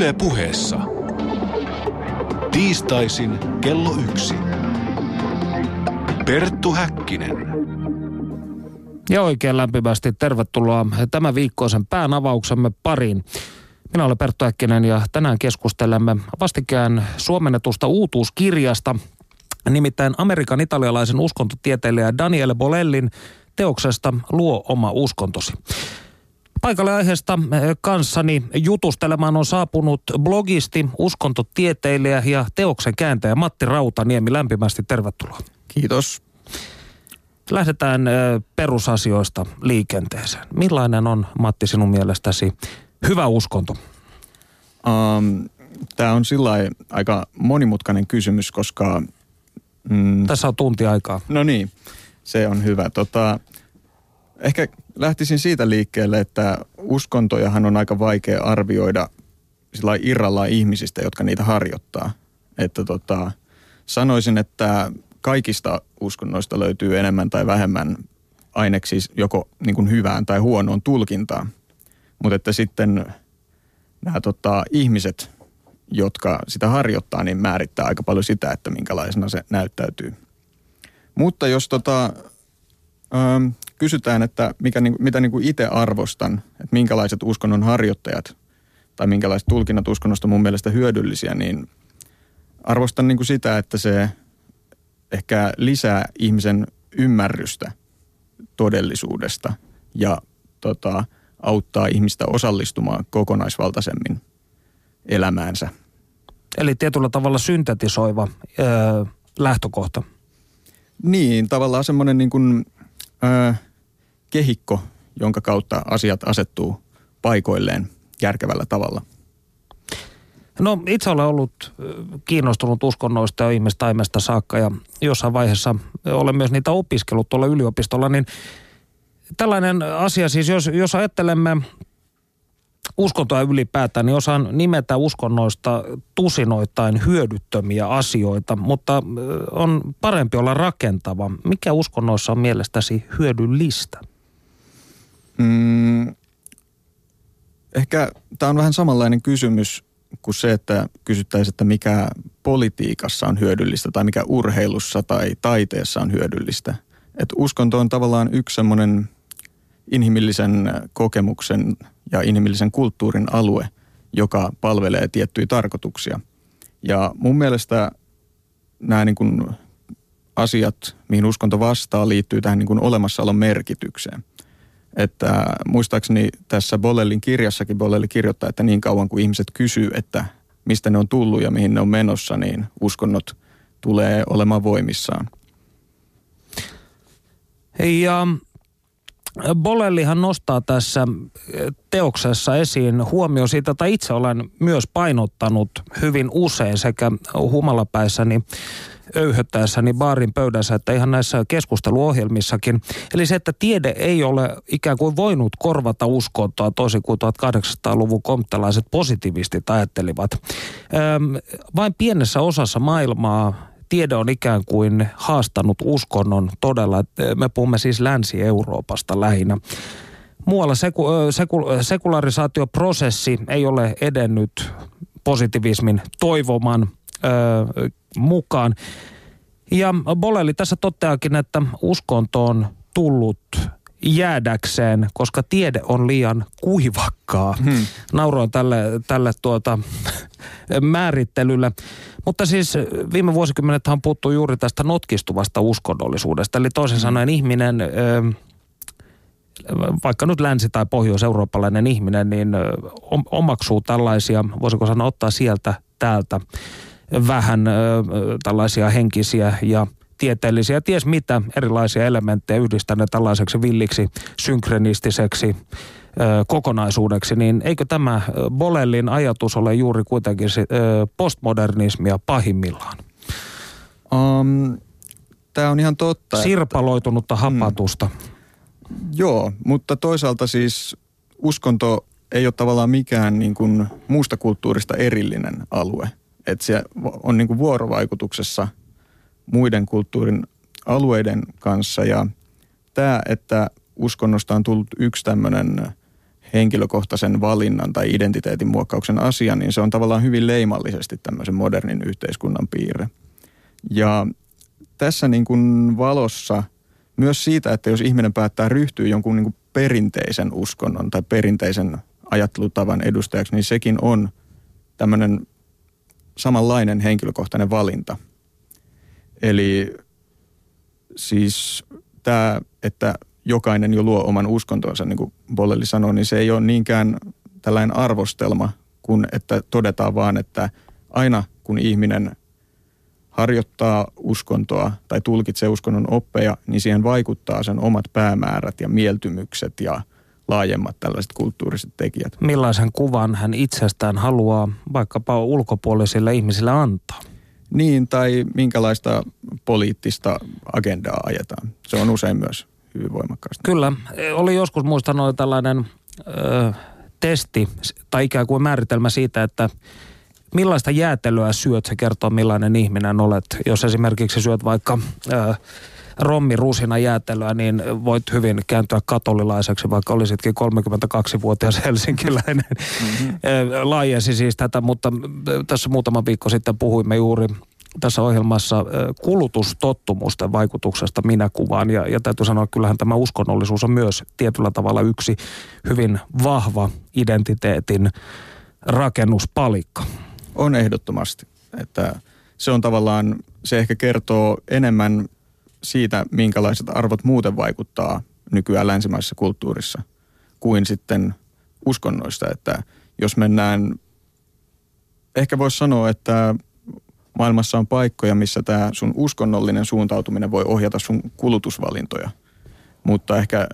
Yle puheessa. Tiistaisin kello yksi. Perttu Häkkinen. Ja oikein lämpimästi tervetuloa tämän viikkoisen päänavauksemme pariin. Minä olen Perttu Häkkinen ja tänään keskustelemme vastikään suomennetusta uutuuskirjasta, nimittäin Amerikan italialaisen uskontotieteilijä Daniele Bolellin teoksesta Luo oma uskontosi. Paikalle aiheesta eh, kanssani jutustelemaan on saapunut blogisti, uskontotieteilijä ja teoksen kääntäjä Matti Rautaniemi. Lämpimästi tervetuloa. Kiitos. Lähdetään eh, perusasioista liikenteeseen. Millainen on, Matti, sinun mielestäsi hyvä uskonto? Um, Tämä on sillä aika monimutkainen kysymys, koska... Mm, Tässä on tunti aikaa. No niin, se on hyvä. Tota, ehkä lähtisin siitä liikkeelle, että uskontojahan on aika vaikea arvioida sillä irrallaan ihmisistä, jotka niitä harjoittaa. Että tota, sanoisin, että kaikista uskonnoista löytyy enemmän tai vähemmän aineksi joko niin kuin hyvään tai huonoon tulkintaan. Mutta että sitten nämä tota, ihmiset, jotka sitä harjoittaa, niin määrittää aika paljon sitä, että minkälaisena se näyttäytyy. Mutta jos tota, ö, kysytään, että mikä, niin, mitä niin kuin itse arvostan, että minkälaiset uskonnon harjoittajat tai minkälaiset tulkinnat uskonnosta mun mielestä hyödyllisiä, niin arvostan niin kuin sitä, että se ehkä lisää ihmisen ymmärrystä todellisuudesta ja tota, auttaa ihmistä osallistumaan kokonaisvaltaisemmin elämäänsä. Eli tietyllä tavalla syntetisoiva öö, lähtökohta. Niin, tavallaan semmoinen niin kuin, öö, kehikko, jonka kautta asiat asettuu paikoilleen järkevällä tavalla. No itse olen ollut kiinnostunut uskonnoista ja ihmistaimesta saakka ja jossain vaiheessa olen myös niitä opiskellut tuolla yliopistolla, niin tällainen asia siis, jos, jos ajattelemme uskontoa ylipäätään, niin osaan nimetä uskonnoista tusinoittain hyödyttömiä asioita, mutta on parempi olla rakentava. Mikä uskonnoissa on mielestäsi hyödyllistä? Mm, ehkä tämä on vähän samanlainen kysymys kuin se, että kysyttäisiin, että mikä politiikassa on hyödyllistä tai mikä urheilussa tai taiteessa on hyödyllistä. Et uskonto on tavallaan yksi semmoinen inhimillisen kokemuksen ja inhimillisen kulttuurin alue, joka palvelee tiettyjä tarkoituksia. Ja mun mielestä nämä niin kuin asiat, mihin uskonto vastaa, liittyy tähän niin kuin olemassaolon merkitykseen. Että muistaakseni tässä Bolellin kirjassakin Bolelli kirjoittaa, että niin kauan kuin ihmiset kysyy, että mistä ne on tullut ja mihin ne on menossa, niin uskonnot tulee olemaan voimissaan. Ja Bolellihan nostaa tässä teoksessa esiin huomio siitä, että itse olen myös painottanut hyvin usein sekä humalapäissäni öyhöttäessäni baarin pöydässä, että ihan näissä keskusteluohjelmissakin. Eli se, että tiede ei ole ikään kuin voinut korvata uskontoa toisin kuin 1800-luvun komtelaiset positiivistit ajattelivat. Öm, vain pienessä osassa maailmaa tiede on ikään kuin haastanut uskonnon todella. Me puhumme siis Länsi-Euroopasta lähinnä. Muualla seku, seku, sekularisaatioprosessi ei ole edennyt positivismin toivoman ö, mukaan. Ja Bolelli tässä toteakin, että uskonto on tullut jäädäkseen, koska tiede on liian kuivakkaa. Hmm. Nauroin tälle, tälle tuota, määrittelylle. Mutta siis viime vuosikymmenethän puuttuu juuri tästä notkistuvasta uskonnollisuudesta. Eli toisin hmm. sanoen ihminen, vaikka nyt länsi- tai pohjois-eurooppalainen ihminen, niin omaksuu tällaisia, voisiko sanoa ottaa sieltä täältä vähän tällaisia henkisiä ja tieteellisiä, ties mitä erilaisia elementtejä yhdistäneen tällaiseksi villiksi, synkronistiseksi kokonaisuudeksi, niin eikö tämä Bolellin ajatus ole juuri kuitenkin postmodernismia pahimmillaan? Um, Tämä on ihan totta. Sirpaloitunutta että, hapatusta. Mm, joo, mutta toisaalta siis uskonto ei ole tavallaan mikään niin kuin muusta kulttuurista erillinen alue. Että se on niin kuin vuorovaikutuksessa muiden kulttuurin alueiden kanssa ja tämä, että uskonnosta on tullut yksi tämmöinen henkilökohtaisen valinnan tai identiteetin muokkauksen asia, niin se on tavallaan hyvin leimallisesti tämmöisen modernin yhteiskunnan piirre. Ja tässä niin kuin valossa myös siitä, että jos ihminen päättää ryhtyä jonkun niin kuin perinteisen uskonnon tai perinteisen ajattelutavan edustajaksi, niin sekin on tämmöinen samanlainen henkilökohtainen valinta. Eli siis tämä, että jokainen jo luo oman uskontonsa, niin kuin Bolleli sanoi, niin se ei ole niinkään tällainen arvostelma, kun että todetaan vaan, että aina kun ihminen harjoittaa uskontoa tai tulkitsee uskonnon oppeja, niin siihen vaikuttaa sen omat päämäärät ja mieltymykset ja laajemmat tällaiset kulttuuriset tekijät. Millaisen kuvan hän itsestään haluaa vaikkapa ulkopuolisille ihmisille antaa? Niin, tai minkälaista poliittista agendaa ajetaan. Se on usein myös hyvin voimakkaasti. Kyllä. Oli joskus muistanut tällainen ö, testi tai ikään kuin määritelmä siitä, että millaista jäätelöä syöt, se kertoo millainen ihminen olet. Jos esimerkiksi syöt vaikka ö, rommi rusina jäätelöä, niin voit hyvin kääntyä katolilaiseksi, vaikka olisitkin 32-vuotias helsinkiläinen. Mm-hmm. Laajensi siis tätä, mutta tässä muutama viikko sitten puhuimme juuri tässä ohjelmassa kulutustottumusten vaikutuksesta minäkuvaan. Ja, ja täytyy sanoa, että kyllähän tämä uskonnollisuus on myös tietyllä tavalla yksi hyvin vahva identiteetin rakennuspalikka. On ehdottomasti. Että se on tavallaan, se ehkä kertoo enemmän siitä, minkälaiset arvot muuten vaikuttaa nykyään länsimaisessa kulttuurissa kuin sitten uskonnoista. Että jos mennään, ehkä voisi sanoa, että maailmassa on paikkoja, missä tämä sun uskonnollinen suuntautuminen voi ohjata sun kulutusvalintoja. Mutta ehkä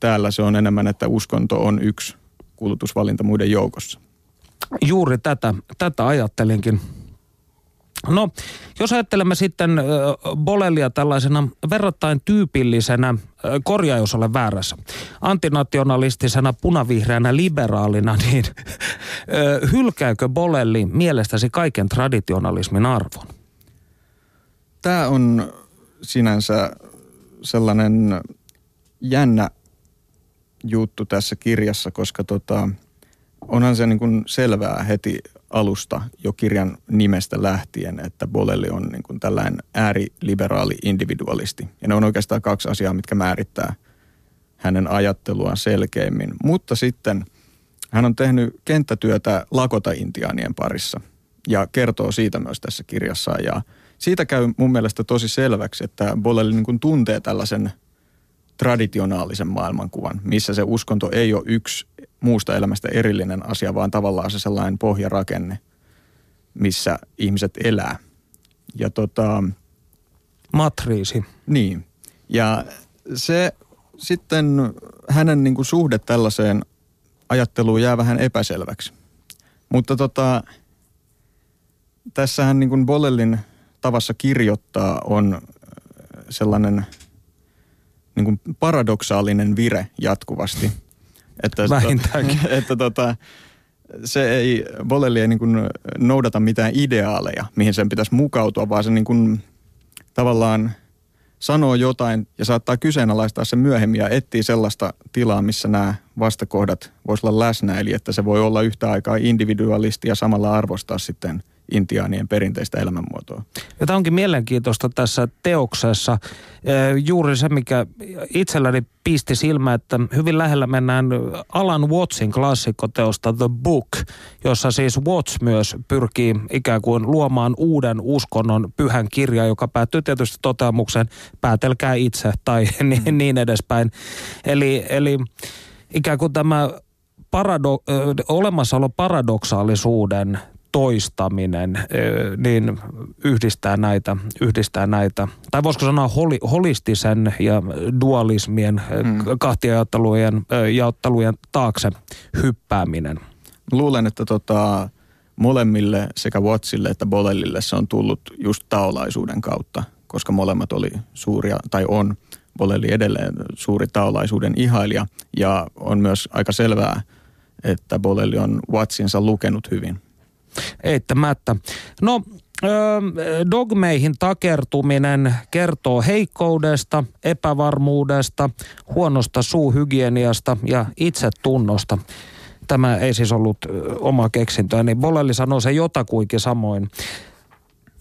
täällä se on enemmän, että uskonto on yksi kulutusvalinta muiden joukossa. Juuri tätä, tätä ajattelinkin. No, jos ajattelemme sitten Bolellia tällaisena verrattain tyypillisenä, korjaa jos olen väärässä, antinationalistisena, punavihreänä liberaalina, niin hylkääkö Bolelli mielestäsi kaiken traditionalismin arvon? Tämä on sinänsä sellainen jännä juttu tässä kirjassa, koska tota, onhan se niin kuin selvää heti alusta jo kirjan nimestä lähtien, että Bolelli on niin kuin tällainen ääriliberaali individualisti. Ja ne on oikeastaan kaksi asiaa, mitkä määrittää hänen ajatteluaan selkeimmin. Mutta sitten hän on tehnyt kenttätyötä lakota-intiaanien parissa ja kertoo siitä myös tässä kirjassa. Ja siitä käy mun mielestä tosi selväksi, että Bolelli niin kuin tuntee tällaisen traditionaalisen maailmankuvan, missä se uskonto ei ole yksi muusta elämästä erillinen asia, vaan tavallaan se sellainen pohjarakenne, missä ihmiset elää. Ja tota... Matriisi. Niin. Ja se sitten hänen niin kuin suhde tällaiseen ajatteluun jää vähän epäselväksi. Mutta tota, tässähän niin kuin Bollellin tavassa kirjoittaa on sellainen niin kuin paradoksaalinen vire jatkuvasti – että, Vähintäänkin. Että, että tota, se ei, Bolelli ei niin kuin noudata mitään ideaaleja, mihin sen pitäisi mukautua, vaan se niin kuin tavallaan sanoo jotain ja saattaa kyseenalaistaa sen myöhemmin ja etsii sellaista tilaa, missä nämä vastakohdat voisivat olla läsnä. Eli että se voi olla yhtä aikaa individualisti ja samalla arvostaa sitten – intiaanien perinteistä elämänmuotoa. Ja tämä onkin mielenkiintoista tässä teoksessa. Juuri se, mikä itselläni pisti silmä, että hyvin lähellä mennään Alan Wattsin klassikkoteosta The Book, jossa siis Watts myös pyrkii ikään kuin luomaan uuden uskonnon pyhän kirja, joka päättyy tietysti toteamukseen päätelkää itse tai niin, mm. niin edespäin. Eli, eli ikään kuin tämä parado, olemassaolo paradoksaalisuuden toistaminen, niin yhdistää näitä, yhdistää näitä, tai voisiko sanoa holi, holistisen ja dualismien hmm. kahtiajattelujen jaottelujen taakse hyppääminen. Luulen, että tota, molemmille sekä Wattsille että Bolellille se on tullut just taolaisuuden kautta, koska molemmat oli suuria, tai on Bolelli edelleen suuri taolaisuuden ihailija, ja on myös aika selvää, että Bolelli on Wattsinsa lukenut hyvin. Eittämättä. No dogmeihin takertuminen kertoo heikkoudesta, epävarmuudesta, huonosta suuhygieniasta ja itsetunnosta. Tämä ei siis ollut oma keksintöä, niin Bolelli sanoo se jotakuinkin samoin.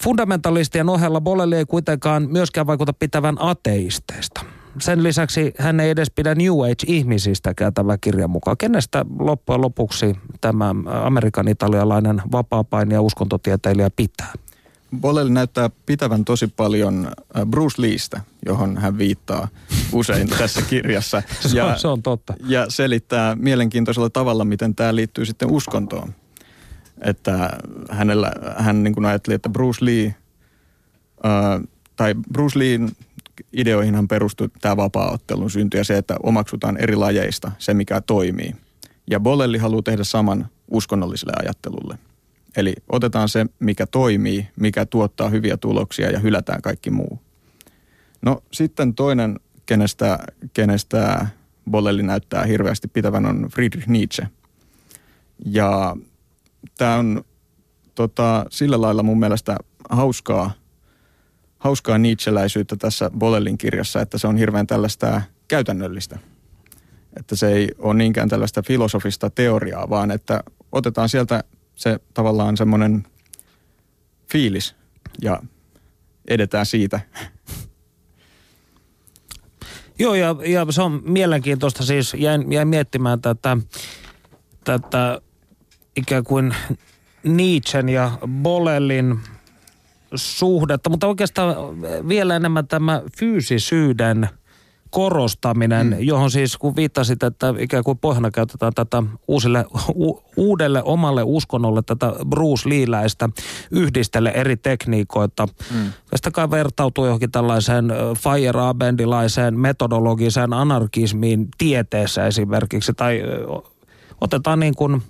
Fundamentalistien ohella Bolelli ei kuitenkaan myöskään vaikuta pitävän ateisteista. Sen lisäksi hän ei edes pidä New Age-ihmisistäkään tämä kirjan mukaan. Kenestä loppujen lopuksi tämä Amerikan italialainen vapaa-painija uskontotieteilijä pitää? Bolelli näyttää pitävän tosi paljon äh, Bruce Leestä, johon hän viittaa usein tässä kirjassa. Ja, se, on, se on totta. Ja selittää mielenkiintoisella tavalla, miten tämä liittyy sitten uskontoon. Että hänellä, hän niin kuin ajatteli, että Bruce Lee, äh, tai Bruce Leen ideoihinhan perustui tämä vapaa-ottelun synty ja se, että omaksutaan eri lajeista se, mikä toimii. Ja Bolelli haluaa tehdä saman uskonnolliselle ajattelulle. Eli otetaan se, mikä toimii, mikä tuottaa hyviä tuloksia ja hylätään kaikki muu. No sitten toinen, kenestä, kenestä Bolelli näyttää hirveästi pitävän, on Friedrich Nietzsche. Ja tämä on tota, sillä lailla mun mielestä hauskaa, hauskaa Nietzscheläisyyttä tässä Bolellin kirjassa, että se on hirveän tällaista käytännöllistä. Että se ei ole niinkään tällaista filosofista teoriaa, vaan että otetaan sieltä se tavallaan semmoinen fiilis ja edetään siitä. Joo, ja, ja se on mielenkiintoista siis, jäin, jäin miettimään tätä, tätä ikään kuin Nietzschen ja Bolellin suhdetta, mutta oikeastaan vielä enemmän tämä fyysisyyden – korostaminen, mm. johon siis kun viittasit, että ikään kuin pohjana käytetään tätä uusille, u, uudelle omalle uskonnolle tätä Bruce Leeläistä yhdistele eri tekniikoita. Mm. Tästä kai vertautuu johonkin tällaiseen Feyerabendilaiseen metodologiseen anarkismiin tieteessä esimerkiksi, tai otetaan niin kuin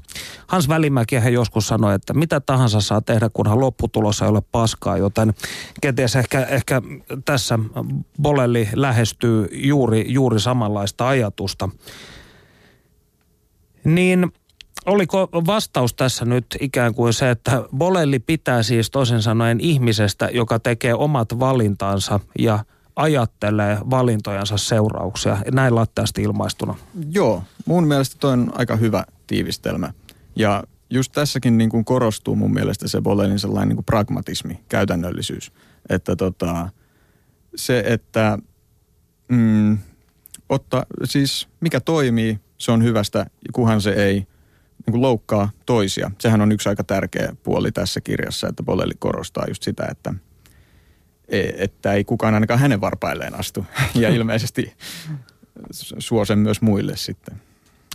Hans Välimäki hän joskus sanoi, että mitä tahansa saa tehdä, kunhan lopputulos ei ole paskaa, joten kenties ehkä, ehkä tässä Bolelli lähestyy juuri, juuri samanlaista ajatusta. Niin oliko vastaus tässä nyt ikään kuin se, että Bolelli pitää siis toisin sanoen ihmisestä, joka tekee omat valintansa ja ajattelee valintojansa seurauksia, näin latteasti ilmaistuna? Joo, mun mielestä toi on aika hyvä tiivistelmä. Ja just tässäkin niin kuin korostuu mun mielestä se Bolenin sellainen niin kuin pragmatismi, käytännöllisyys. Että tota, se, että mm, otta, siis mikä toimii, se on hyvästä, kunhan se ei niin kuin loukkaa toisia. Sehän on yksi aika tärkeä puoli tässä kirjassa, että Bolelli korostaa just sitä, että, että ei kukaan ainakaan hänen varpailleen astu. Ja ilmeisesti suo sen myös muille sitten.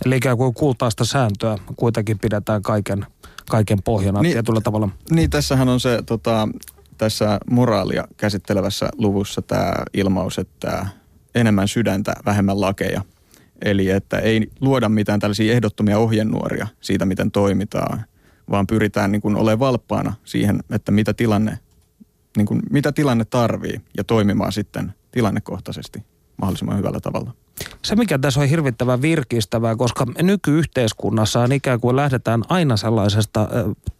Eli ikään kuin kultaista sääntöä kuitenkin pidetään kaiken, kaiken pohjana niin, tietyllä tavalla. Niin, tässähän on se tota, tässä moraalia käsittelevässä luvussa tämä ilmaus, että enemmän sydäntä, vähemmän lakeja. Eli että ei luoda mitään tällaisia ehdottomia ohjenuoria siitä, miten toimitaan, vaan pyritään niin kuin olemaan valppaana siihen, että mitä tilanne, niin kuin, mitä tilanne tarvii ja toimimaan sitten tilannekohtaisesti mahdollisimman hyvällä tavalla. Se, mikä tässä on hirvittävän virkistävää, koska nykyyhteiskunnassa on ikään kuin lähdetään aina sellaisesta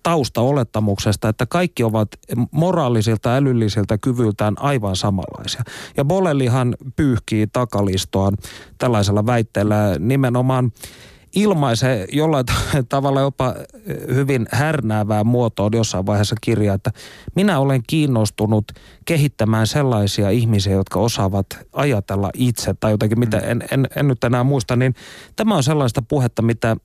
taustaolettamuksesta, että kaikki ovat moraalisilta älyllisiltä kyvyltään aivan samanlaisia. Ja Bolellihan pyyhkii takalistoaan tällaisella väitteellä nimenomaan ilmaisee jollain tavalla jopa hyvin härnäävää muotoon jossain vaiheessa kirjaa, että minä olen kiinnostunut kehittämään sellaisia ihmisiä, jotka osaavat ajatella itse tai jotenkin, mitä mm. en, en, en nyt enää muista, niin tämä on sellaista puhetta, mitä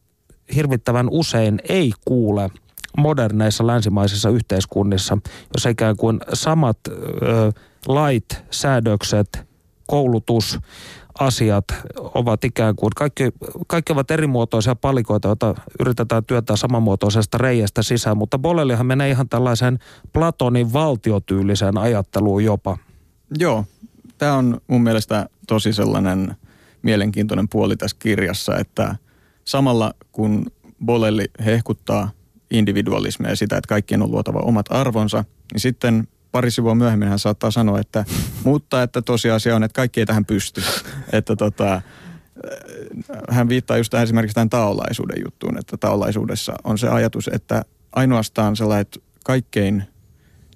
hirvittävän usein ei kuule moderneissa länsimaisissa yhteiskunnissa, jos ikään kuin samat ö, lait, säädökset, koulutus, asiat ovat ikään kuin, kaikki, kaikki ovat erimuotoisia palikoita, joita yritetään työtää samanmuotoisesta reiästä sisään, mutta Bolellihan menee ihan tällaisen Platonin valtiotyyliseen ajatteluun jopa. Joo, tämä on mun mielestä tosi sellainen mielenkiintoinen puoli tässä kirjassa, että samalla kun Bolelli hehkuttaa individualismia ja sitä, että kaikkien on luotava omat arvonsa, niin sitten pari sivua myöhemmin hän saattaa sanoa, että mutta että tosiasia on, että kaikki ei tähän pysty. että tota, hän viittaa just tähän esimerkiksi tähän taolaisuuden juttuun, että taolaisuudessa on se ajatus, että ainoastaan sellaiset kaikkein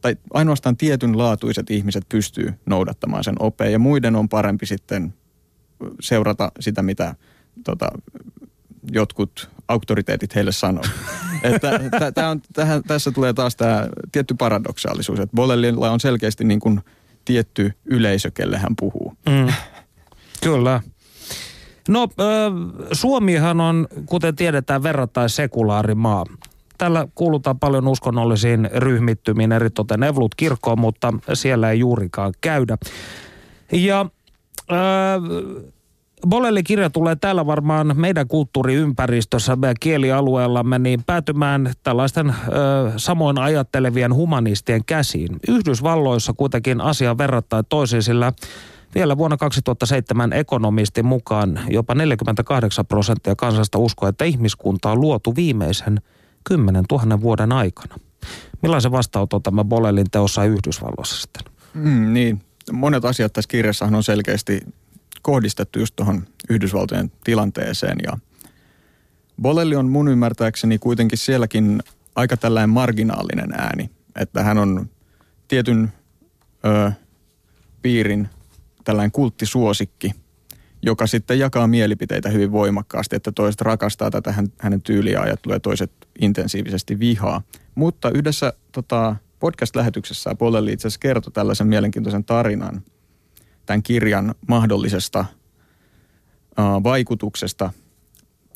tai ainoastaan tietynlaatuiset ihmiset pystyy noudattamaan sen opeen ja muiden on parempi sitten seurata sitä, mitä tota, jotkut auktoriteetit heille sanoo. että t- on, tähän, tässä tulee taas tämä tietty paradoksaalisuus, että Bolellilla on selkeästi niin kuin tietty yleisö, kelle hän puhuu. Mm. Kyllä. No, Suomihan on, kuten tiedetään, verrattain sekulaari maa. Tällä kuulutaan paljon uskonnollisiin ryhmittymiin, eritoten Evlut kirkkoon, mutta siellä ei juurikaan käydä. Ja äh, Bolelli-kirja tulee täällä varmaan meidän kulttuuriympäristössä, meidän kielialueellamme, niin päätymään tällaisten ö, samoin ajattelevien humanistien käsiin. Yhdysvalloissa kuitenkin asia verrattain toisin, sillä vielä vuonna 2007 ekonomistin mukaan jopa 48 prosenttia kansasta uskoo, että ihmiskunta on luotu viimeisen 10 000 vuoden aikana. Millaisen vastaanoton tämä Bolellin teossa Yhdysvalloissa sitten? Mm, niin, monet asiat tässä kirjassahan on selkeästi kohdistettu just tuohon Yhdysvaltojen tilanteeseen ja Bolelli on mun ymmärtääkseni kuitenkin sielläkin aika tällainen marginaalinen ääni, että hän on tietyn ö, piirin tällainen kulttisuosikki, joka sitten jakaa mielipiteitä hyvin voimakkaasti, että toiset rakastaa tätä hänen tyyliä ja tulee toiset intensiivisesti vihaa. Mutta yhdessä tota, podcast-lähetyksessä Bolelli itse asiassa kertoi tällaisen mielenkiintoisen tarinan – tämän kirjan mahdollisesta vaikutuksesta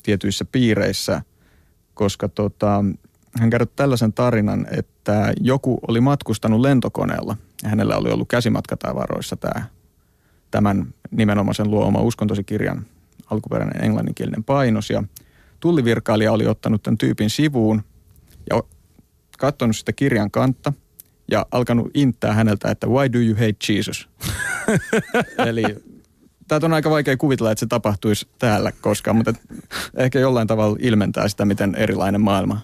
tietyissä piireissä, koska tota, hän kertoi tällaisen tarinan, että joku oli matkustanut lentokoneella ja hänellä oli ollut käsimatkatavaroissa tämä, tämän nimenomaisen luoma uskontosikirjan alkuperäinen englanninkielinen painos. Ja tullivirkailija oli ottanut tämän tyypin sivuun ja katsonut sitä kirjan kantta ja alkanut inttää häneltä, että why do you hate Jesus? Eli tämä on aika vaikea kuvitella, että se tapahtuisi täällä koskaan, mutta ehkä jollain tavalla ilmentää sitä, miten erilainen maailma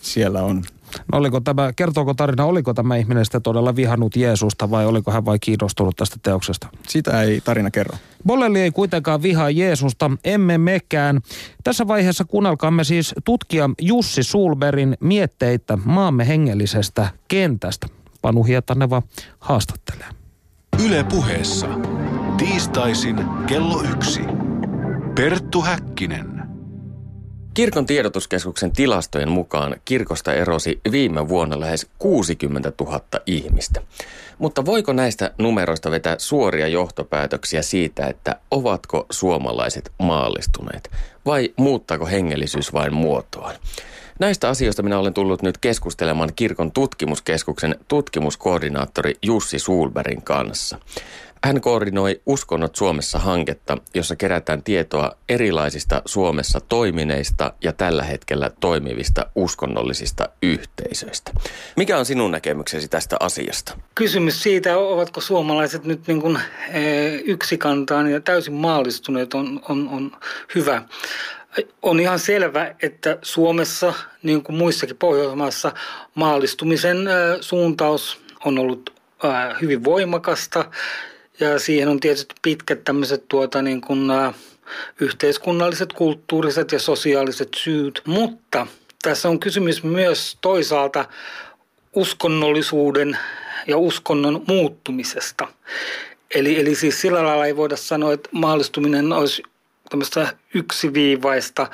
siellä on. No oliko tämä, kertooko tarina, oliko tämä ihminen sitten todella vihannut Jeesusta vai oliko hän vain kiinnostunut tästä teoksesta? Sitä ei tarina kerro. Bolelli ei kuitenkaan vihaa Jeesusta, emme mekään. Tässä vaiheessa kuunnelkaamme siis tutkija Jussi Sulberin mietteitä maamme hengellisestä kentästä. Panu Hietaneva haastattelee. Yle puheessa. Tiistaisin kello yksi. Perttu Häkkinen. Kirkon tiedotuskeskuksen tilastojen mukaan kirkosta erosi viime vuonna lähes 60 000 ihmistä. Mutta voiko näistä numeroista vetää suoria johtopäätöksiä siitä, että ovatko suomalaiset maallistuneet vai muuttaako hengellisyys vain muotoaan? Näistä asioista minä olen tullut nyt keskustelemaan kirkon tutkimuskeskuksen tutkimuskoordinaattori Jussi Suulberin kanssa. Hän koordinoi Uskonnot Suomessa hanketta, jossa kerätään tietoa erilaisista Suomessa toimineista ja tällä hetkellä toimivista uskonnollisista yhteisöistä. Mikä on sinun näkemyksesi tästä asiasta? Kysymys siitä, ovatko suomalaiset nyt niin kuin, e, yksikantaan ja täysin maallistuneet, on, on, on hyvä. On ihan selvä, että Suomessa, niin kuin muissakin Pohjoismaissa, maallistumisen suuntaus on ollut hyvin voimakasta ja siihen on tietysti pitkät tämmöiset tuota niin kuin, yhteiskunnalliset, kulttuuriset ja sosiaaliset syyt, mutta tässä on kysymys myös toisaalta uskonnollisuuden ja uskonnon muuttumisesta. Eli, eli siis sillä lailla ei voida sanoa, että maallistuminen olisi tämmöistä yksiviivaista,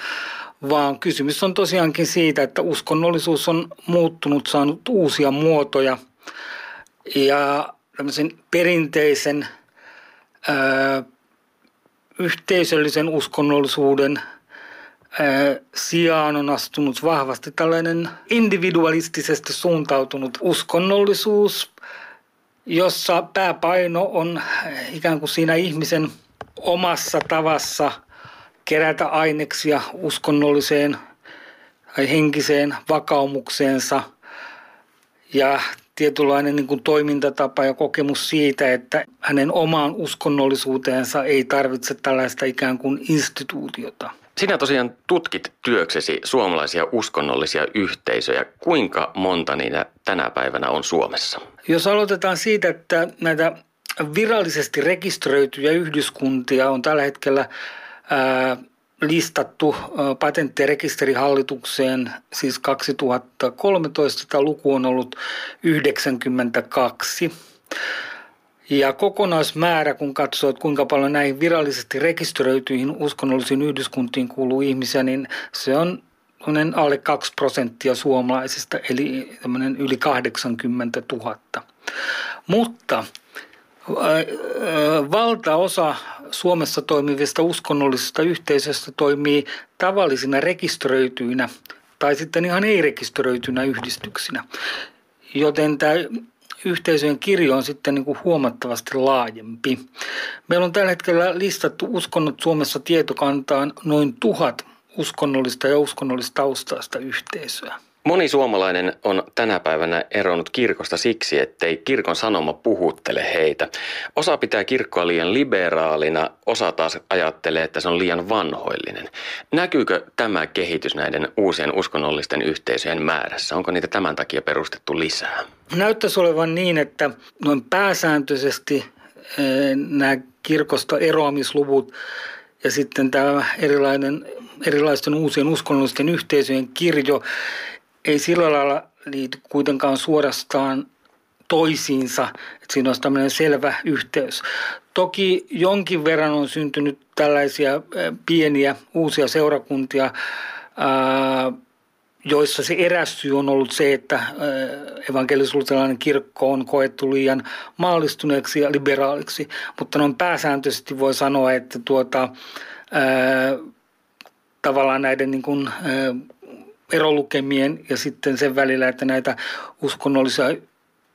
vaan kysymys on tosiaankin siitä, että uskonnollisuus on muuttunut, saanut uusia muotoja ja tämmöisen perinteisen ää, yhteisöllisen uskonnollisuuden ää, sijaan on astunut vahvasti tällainen individualistisesti suuntautunut uskonnollisuus, jossa pääpaino on ikään kuin siinä ihmisen omassa tavassa – kerätä aineksia uskonnolliseen tai henkiseen vakaumukseensa ja tietynlainen niin kuin toimintatapa ja kokemus siitä, että hänen omaan uskonnollisuuteensa ei tarvitse tällaista ikään kuin instituutiota. Sinä tosiaan tutkit työksesi suomalaisia uskonnollisia yhteisöjä. Kuinka monta niitä tänä päivänä on Suomessa? Jos aloitetaan siitä, että näitä virallisesti rekisteröityjä yhdyskuntia on tällä hetkellä listattu patenttirekisterihallitukseen siis 2013. Tämä luku on ollut 92. Ja kokonaismäärä, kun katsoo, että kuinka paljon näihin virallisesti rekisteröityihin uskonnollisiin yhdyskuntiin kuuluu ihmisiä, niin se on alle 2 prosenttia suomalaisista, eli yli 80 000. Mutta valtaosa Suomessa toimivista uskonnollisista yhteisöistä toimii tavallisina rekisteröityinä tai sitten ihan ei-rekisteröityinä yhdistyksinä. Joten tämä yhteisöjen kirjo on sitten niin kuin huomattavasti laajempi. Meillä on tällä hetkellä listattu uskonnot Suomessa tietokantaan noin tuhat uskonnollista ja uskonnollista taustaista yhteisöä. Moni suomalainen on tänä päivänä eronnut kirkosta siksi, ettei kirkon sanoma puhuttele heitä. Osa pitää kirkkoa liian liberaalina, osa taas ajattelee, että se on liian vanhoillinen. Näkyykö tämä kehitys näiden uusien uskonnollisten yhteisöjen määrässä? Onko niitä tämän takia perustettu lisää? Näyttäisi olevan niin, että noin pääsääntöisesti eh, nämä kirkosta eroamisluvut ja sitten tämä erilainen, erilaisten uusien uskonnollisten yhteisöjen kirjo ei sillä lailla liity kuitenkaan suorastaan toisiinsa, että siinä olisi tämmöinen selvä yhteys. Toki jonkin verran on syntynyt tällaisia pieniä uusia seurakuntia, joissa se eräs syy on ollut se, että evankelisuutelainen kirkko on koettu liian maallistuneeksi ja liberaaliksi, mutta noin pääsääntöisesti voi sanoa, että tuota, tavallaan näiden niin kuin, erolukemien ja sitten sen välillä, että näitä uskonnollisia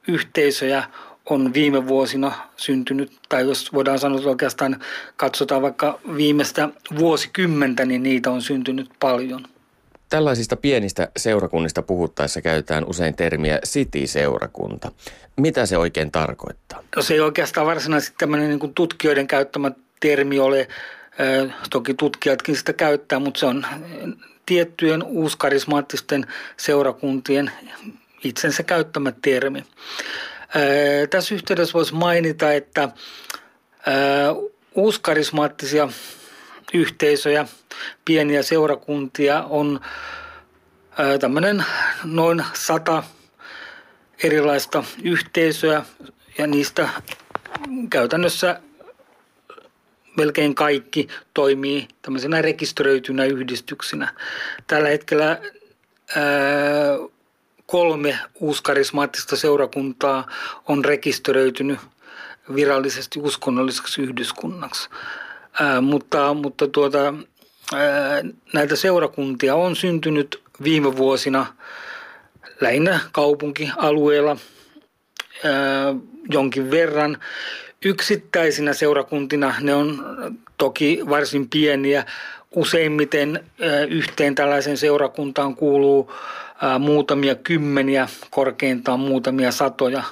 yhteisöjä on viime vuosina syntynyt, tai jos voidaan sanoa, että oikeastaan katsotaan vaikka viimeistä vuosikymmentä, niin niitä on syntynyt paljon. Tällaisista pienistä seurakunnista puhuttaessa käytetään usein termiä city-seurakunta. Mitä se oikein tarkoittaa? No se ei oikeastaan varsinaisesti tämmöinen niin kuin tutkijoiden käyttämä termi ole. Toki tutkijatkin sitä käyttää, mutta se on tiettyjen uuskarismaattisten seurakuntien itsensä käyttämä termi. Tässä yhteydessä voisi mainita, että uuskarismaattisia yhteisöjä, pieniä seurakuntia on tämmöinen noin sata erilaista yhteisöä ja niistä käytännössä melkein kaikki toimii tämmöisenä rekisteröitynä yhdistyksinä. Tällä hetkellä ää, kolme uuskarismaattista seurakuntaa on rekisteröitynyt virallisesti uskonnolliseksi yhdyskunnaksi. Ää, mutta mutta tuota, ää, näitä seurakuntia on syntynyt viime vuosina lähinnä kaupunkialueella ää, jonkin verran. Yksittäisinä seurakuntina ne on toki varsin pieniä. Useimmiten yhteen tällaisen seurakuntaan kuuluu muutamia kymmeniä, korkeintaan muutamia satoja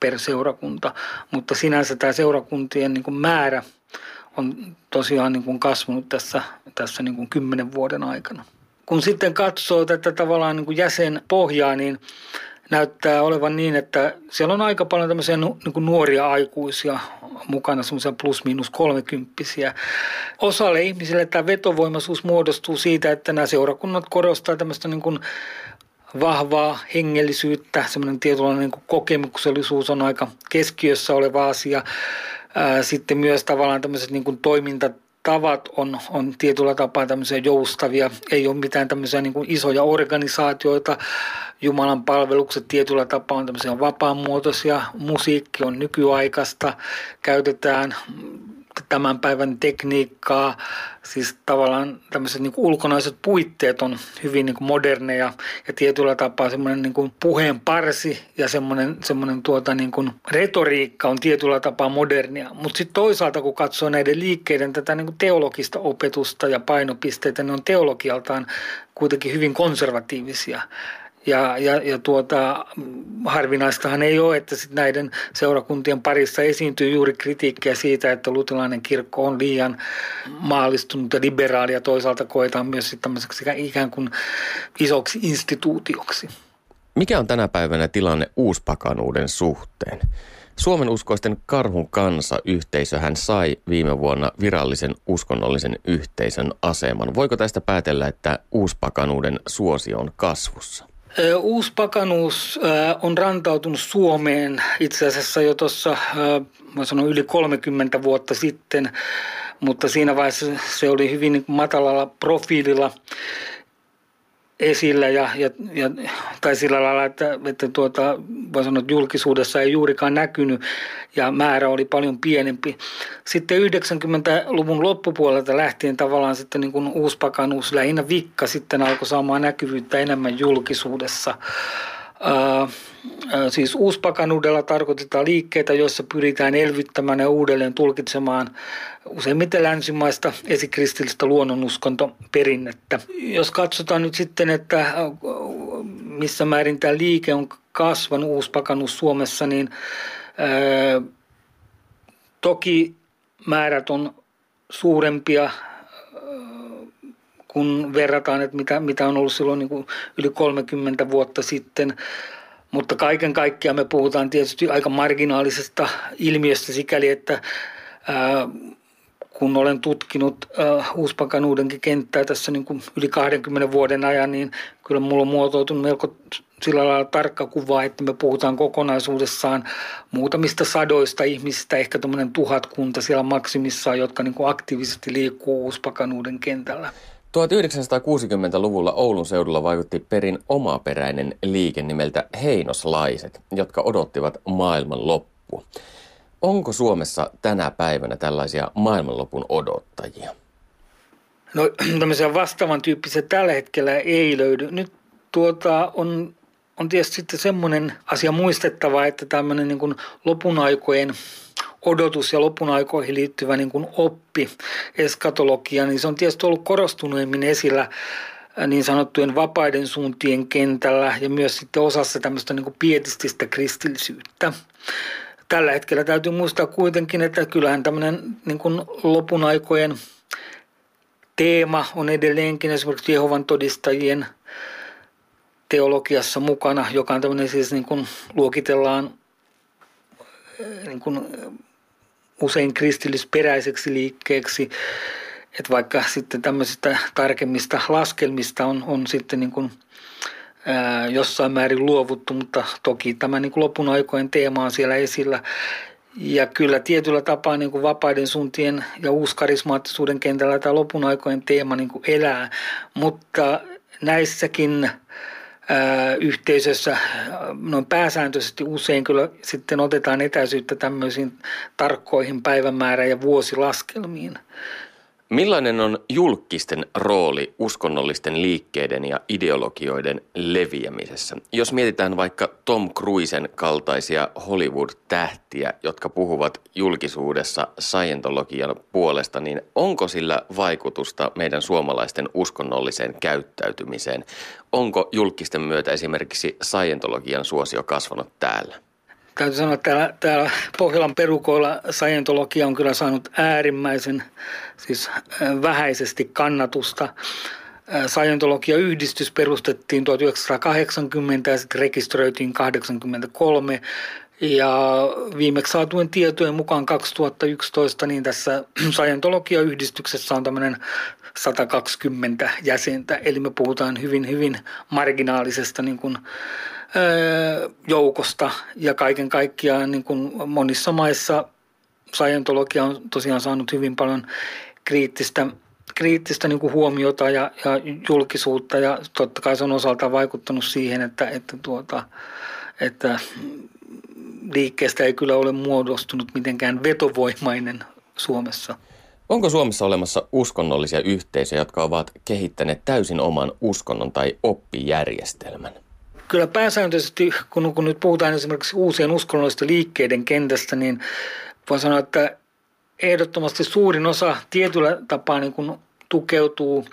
per seurakunta. Mutta sinänsä tämä seurakuntien niin määrä on tosiaan niin kasvanut tässä, tässä niin kymmenen vuoden aikana. Kun sitten katsoo tätä tavallaan niin jäsenpohjaa, niin näyttää olevan niin, että siellä on aika paljon tämmöisiä niin kuin nuoria aikuisia mukana, semmoisia plus-miinus kolmekymppisiä. Osalle ihmisille tämä vetovoimaisuus muodostuu siitä, että nämä seurakunnat korostaa tämmöistä niin kuin vahvaa hengellisyyttä, semmoinen tietynlainen niin kuin kokemuksellisuus on aika keskiössä oleva asia. Sitten myös tavallaan tämmöiset niin kuin toiminta tavat on, on tietyllä tapaa tämmöisiä joustavia, ei ole mitään tämmöisiä niin kuin isoja organisaatioita. Jumalan palvelukset tietyllä tapaa on tämmöisiä vapaamuotoisia, musiikki on nykyaikaista, käytetään tämän päivän tekniikkaa, siis tavallaan tämmöiset niin ulkonaiset puitteet on hyvin niin moderneja ja tietyllä tapaa semmoinen niin puheen parsi ja semmoinen, semmoinen tuota niin kuin retoriikka on tietyllä tapaa modernia. Mutta sitten toisaalta kun katsoo näiden liikkeiden tätä niin kuin teologista opetusta ja painopisteitä, ne on teologialtaan kuitenkin hyvin konservatiivisia. Ja, ja, ja tuota, harvinaistahan ei ole, että sit näiden seurakuntien parissa esiintyy juuri kritiikkiä siitä, että luterilainen kirkko on liian maallistunut ja liberaali ja toisaalta koetaan myös sit ikään kuin isoksi instituutioksi. Mikä on tänä päivänä tilanne uuspakanuuden suhteen? Suomen uskoisten karhun kansa yhteisöhän sai viime vuonna virallisen uskonnollisen yhteisön aseman. Voiko tästä päätellä, että uuspakanuuden suosio on kasvussa? Uuspakanuus on rantautunut Suomeen itse asiassa jo tuossa, mä sanon yli 30 vuotta sitten, mutta siinä vaiheessa se oli hyvin matalalla profiililla esillä ja, ja, ja, tai sillä lailla, että, että tuota, voi sanoa, että julkisuudessa ei juurikaan näkynyt ja määrä oli paljon pienempi. Sitten 90-luvun loppupuolelta lähtien tavallaan sitten niin kuin uuspakanuus, lähinnä vikka sitten alkoi saamaan näkyvyyttä enemmän julkisuudessa. Siis uuspakanuudella tarkoitetaan liikkeitä, joissa pyritään elvyttämään ja uudelleen tulkitsemaan useimmiten länsimaista esikristillistä luonnonuskontoperinnettä. Jos katsotaan nyt sitten, että missä määrin tämä liike on kasvanut uuspakanus Suomessa, niin ää, toki määrät on suurempia kun verrataan, että mitä, mitä on ollut silloin niin kuin yli 30 vuotta sitten. Mutta kaiken kaikkiaan me puhutaan tietysti aika marginaalisesta ilmiöstä sikäli, että ää, kun olen tutkinut äh, uuspakanuudenkin kenttää tässä niin kuin yli 20 vuoden ajan, niin kyllä mulla on muotoutunut melko sillä lailla tarkka kuva, että me puhutaan kokonaisuudessaan muutamista sadoista ihmisistä, ehkä tuommoinen tuhatkunta siellä maksimissaan, jotka niin kuin aktiivisesti liikkuu uuspakanuuden kentällä. 1960-luvulla Oulun seudulla vaikutti perin omaperäinen liike nimeltä Heinoslaiset, jotka odottivat maailman loppua. Onko Suomessa tänä päivänä tällaisia maailmanlopun odottajia? No tämmöisiä vastaavan tyyppisiä tällä hetkellä ei löydy. Nyt tuota, on, on tietysti sitten semmoinen asia muistettava, että tämmöinen niin kuin lopun aikojen odotus ja lopun aikoihin liittyvä niin kuin oppi, eskatologia, niin se on tietysti ollut korostuneemmin esillä äh, niin sanottujen vapaiden suuntien kentällä ja myös sitten osassa tämmöistä niin kuin pietististä kristillisyyttä. Tällä hetkellä täytyy muistaa kuitenkin, että kyllähän tämmöinen niin kuin lopun aikojen teema on edelleenkin esimerkiksi Jehovan todistajien teologiassa mukana, joka on tämmöinen siis niin kuin luokitellaan äh, niin kuin usein kristillisperäiseksi liikkeeksi. Että vaikka sitten tämmöisistä tarkemmista laskelmista on, on sitten niin kuin, ää, jossain määrin luovuttu, mutta toki tämä niin kuin lopun aikojen teema on siellä esillä. Ja kyllä tietyllä tapaa niin kuin vapaiden suuntien ja uuskarismaattisuuden kentällä tämä lopun aikojen teema niin kuin elää, mutta näissäkin – yhteisössä noin pääsääntöisesti usein kyllä sitten otetaan etäisyyttä tämmöisiin tarkkoihin päivämäärä- ja vuosilaskelmiin. Millainen on julkisten rooli uskonnollisten liikkeiden ja ideologioiden leviämisessä? Jos mietitään vaikka Tom Cruisen kaltaisia Hollywood-tähtiä, jotka puhuvat julkisuudessa Scientologian puolesta, niin onko sillä vaikutusta meidän suomalaisten uskonnolliseen käyttäytymiseen? Onko julkisten myötä esimerkiksi Scientologian suosio kasvanut täällä? täytyy sanoa, että täällä, täällä Pohjolan perukoilla scientologia on kyllä saanut äärimmäisen siis vähäisesti kannatusta. Scientologia-yhdistys perustettiin 1980 ja sitten rekisteröitiin 1983. Ja viimeksi saatujen tietojen mukaan 2011, niin tässä Scientologia-yhdistyksessä on tämmöinen 120 jäsentä. Eli me puhutaan hyvin, hyvin marginaalisesta niin kuin, joukosta ja kaiken kaikkiaan niin kuin monissa maissa Scientologia on tosiaan saanut hyvin paljon kriittistä, kriittistä niin kuin huomiota ja, ja julkisuutta ja totta kai se on osaltaan vaikuttanut siihen, että, että, tuota, että liikkeestä ei kyllä ole muodostunut mitenkään vetovoimainen Suomessa. Onko Suomessa olemassa uskonnollisia yhteisöjä, jotka ovat kehittäneet täysin oman uskonnon tai oppijärjestelmän? kyllä pääsääntöisesti, kun, kun nyt puhutaan esimerkiksi uusien uskonnollisten liikkeiden kentästä, niin voi sanoa, että ehdottomasti suurin osa tietyllä tapaa niin kuin tukeutuu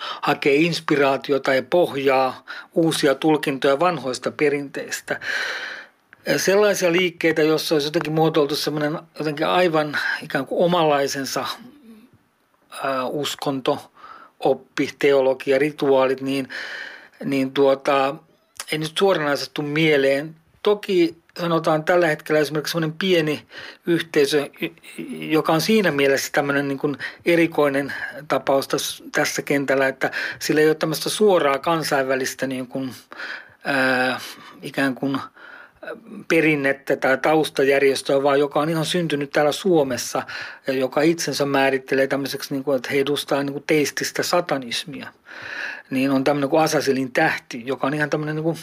hakee inspiraatiota ja pohjaa uusia tulkintoja vanhoista perinteistä. Sellaisia liikkeitä, joissa olisi jotenkin muotoiltu semmoinen jotenkin aivan ikään kuin omalaisensa ää, uskonto, oppi, teologia, rituaalit, niin – niin tuota, ei nyt suoranaisesti mieleen. Toki sanotaan tällä hetkellä esimerkiksi sellainen pieni yhteisö, joka on siinä mielessä tämmöinen niin kuin erikoinen tapaus tässä kentällä, että sillä ei ole tämmöistä suoraa kansainvälistä niin kuin, ää, ikään kuin – perinnettä tai taustajärjestöä, vaan joka on ihan syntynyt täällä Suomessa ja joka itsensä määrittelee tämmöiseksi, niin kuin, että he edustaa niin kuin teististä satanismia. Niin on tämmöinen kuin Asasilin tähti, joka on ihan tämmöinen niin kuin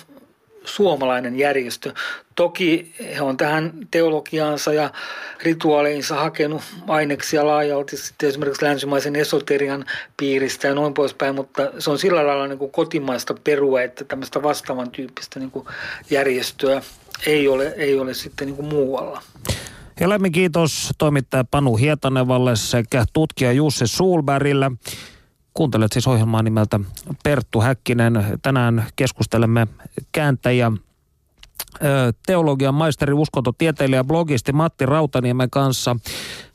suomalainen järjestö. Toki he on tähän teologiaansa ja rituaaleinsa hakenut aineksia laajalti sitten esimerkiksi länsimaisen esoterian piiristä ja noin poispäin, mutta se on sillä lailla niin kuin kotimaista perua, että tämmöistä vastaavan tyyppistä niin kuin järjestöä ei ole, ei ole sitten niin kuin muualla. Ja lämmin kiitos toimittaja Panu Hietanevalle sekä tutkija Jussi Sulbergille. Kuuntelet siis ohjelmaa nimeltä Perttu Häkkinen. Tänään keskustelemme kääntäjä teologian maisteri, uskontotieteilijä, blogisti Matti Rautaniemen kanssa.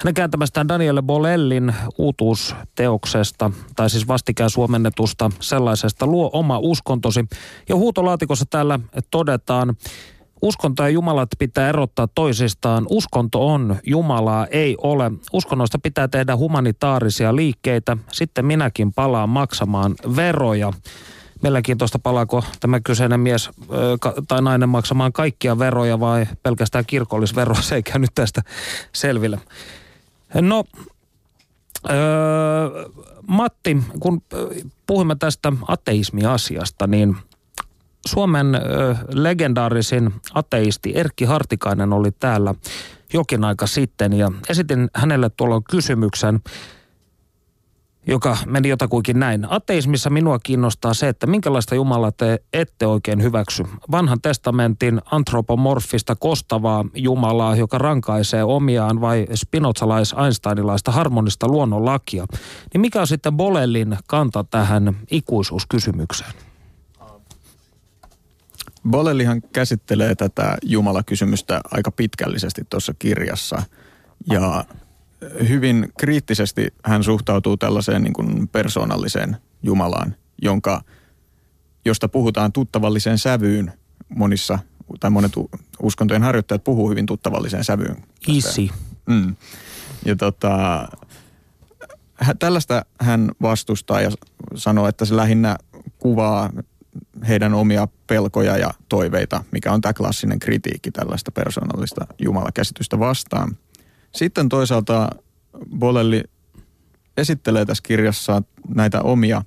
Hänen kääntämästään Daniele Bolellin uutuusteoksesta, tai siis vastikään suomennetusta sellaisesta, luo oma uskontosi. Ja huutolaatikossa täällä todetaan, Uskonto ja Jumalat pitää erottaa toisistaan. Uskonto on, Jumalaa ei ole. Uskonnoista pitää tehdä humanitaarisia liikkeitä. Sitten minäkin palaan maksamaan veroja. Mielenkiintoista palaako tämä kyseinen mies tai nainen maksamaan kaikkia veroja vai pelkästään kirkollisveroa. Se ei nyt tästä selville. No, öö, Matti, kun puhumme tästä ateismiasiasta, niin – Suomen ö, legendaarisin ateisti Erkki Hartikainen oli täällä jokin aika sitten ja esitin hänelle tuolloin kysymyksen, joka meni jotakuinkin näin. Ateismissa minua kiinnostaa se, että minkälaista Jumalaa te ette oikein hyväksy. Vanhan testamentin antropomorfista kostavaa Jumalaa, joka rankaisee omiaan vai spinozalais-einsteinilaista harmonista luonnonlakia. Niin mikä on sitten Bolellin kanta tähän ikuisuuskysymykseen? Bolellihan käsittelee tätä Jumala-kysymystä aika pitkällisesti tuossa kirjassa. Ja hyvin kriittisesti hän suhtautuu tällaiseen niin kuin persoonalliseen Jumalaan, jonka, josta puhutaan tuttavalliseen sävyyn monissa, tai monet uskontojen harjoittajat puhuu hyvin tuttavalliseen sävyyn. Isi. Mm. Ja tota, tällaista hän vastustaa ja sanoo, että se lähinnä kuvaa heidän omia pelkoja ja toiveita, mikä on tämä klassinen kritiikki tällaista persoonallista jumalakäsitystä vastaan. Sitten toisaalta Bolelli esittelee tässä kirjassa näitä omia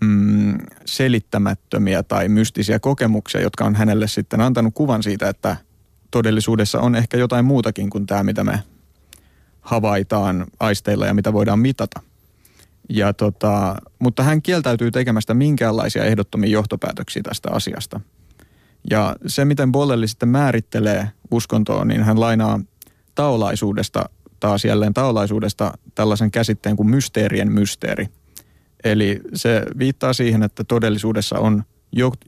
mm, selittämättömiä tai mystisiä kokemuksia, jotka on hänelle sitten antanut kuvan siitä, että todellisuudessa on ehkä jotain muutakin kuin tämä, mitä me havaitaan aisteilla ja mitä voidaan mitata – ja tota, mutta hän kieltäytyy tekemästä minkäänlaisia ehdottomia johtopäätöksiä tästä asiasta. Ja se, miten Bollelli sitten määrittelee uskontoa, niin hän lainaa taolaisuudesta, taas jälleen taolaisuudesta tällaisen käsitteen kuin mysteerien mysteeri. Eli se viittaa siihen, että todellisuudessa on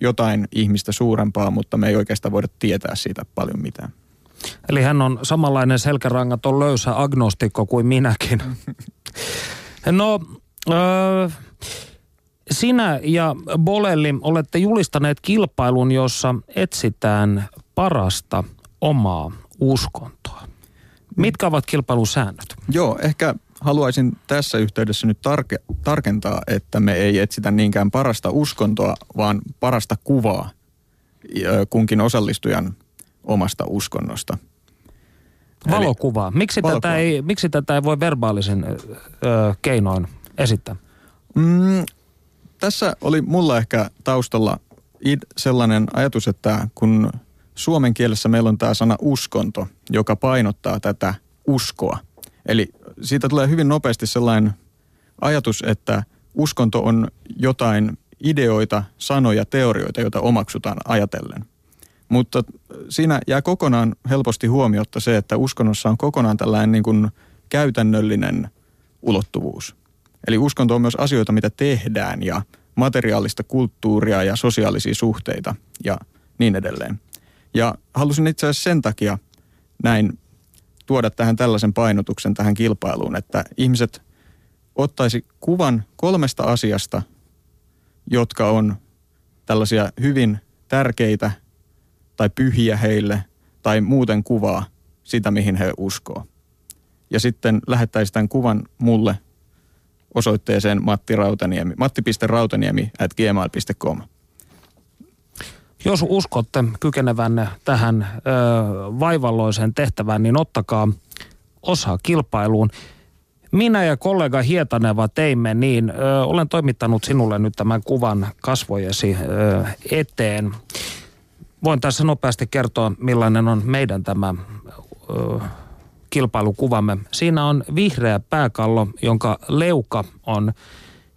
jotain ihmistä suurempaa, mutta me ei oikeastaan voida tietää siitä paljon mitään. Eli hän on samanlainen selkärangaton löysä agnostikko kuin minäkin. No, Öö, sinä ja Bolelli olette julistaneet kilpailun, jossa etsitään parasta omaa uskontoa. Mitkä ovat kilpailun säännöt? Joo, ehkä haluaisin tässä yhteydessä nyt tarke- tarkentaa, että me ei etsitä niinkään parasta uskontoa, vaan parasta kuvaa kunkin osallistujan omasta uskonnosta. Valokuvaa. Miksi, Valokuvaa. Tätä ei, miksi tätä ei voi verbaalisen ö, keinoin esittää? Mm, tässä oli mulla ehkä taustalla sellainen ajatus, että kun suomen kielessä meillä on tämä sana uskonto, joka painottaa tätä uskoa. Eli siitä tulee hyvin nopeasti sellainen ajatus, että uskonto on jotain ideoita, sanoja, teorioita, joita omaksutaan ajatellen. Mutta siinä jää kokonaan helposti huomiotta se, että uskonnossa on kokonaan tällainen niin kuin käytännöllinen ulottuvuus. Eli uskonto on myös asioita, mitä tehdään ja materiaalista kulttuuria ja sosiaalisia suhteita ja niin edelleen. Ja halusin itse asiassa sen takia näin tuoda tähän tällaisen painotuksen tähän kilpailuun, että ihmiset ottaisi kuvan kolmesta asiasta, jotka on tällaisia hyvin tärkeitä tai pyhiä heille tai muuten kuvaa sitä, mihin he uskoo. Ja sitten lähettäisi tämän kuvan mulle osoitteeseen Matti Rautaniemi, matti.rautaniemi at gmail.com. Jos uskotte kykenevänne tähän ö, vaivalloiseen tehtävään, niin ottakaa osa kilpailuun. Minä ja kollega Hietaneva teimme niin. Ö, olen toimittanut sinulle nyt tämän kuvan kasvojesi ö, eteen. Voin tässä nopeasti kertoa, millainen on meidän tämä ö, kilpailukuvamme. Siinä on vihreä pääkallo, jonka leuka on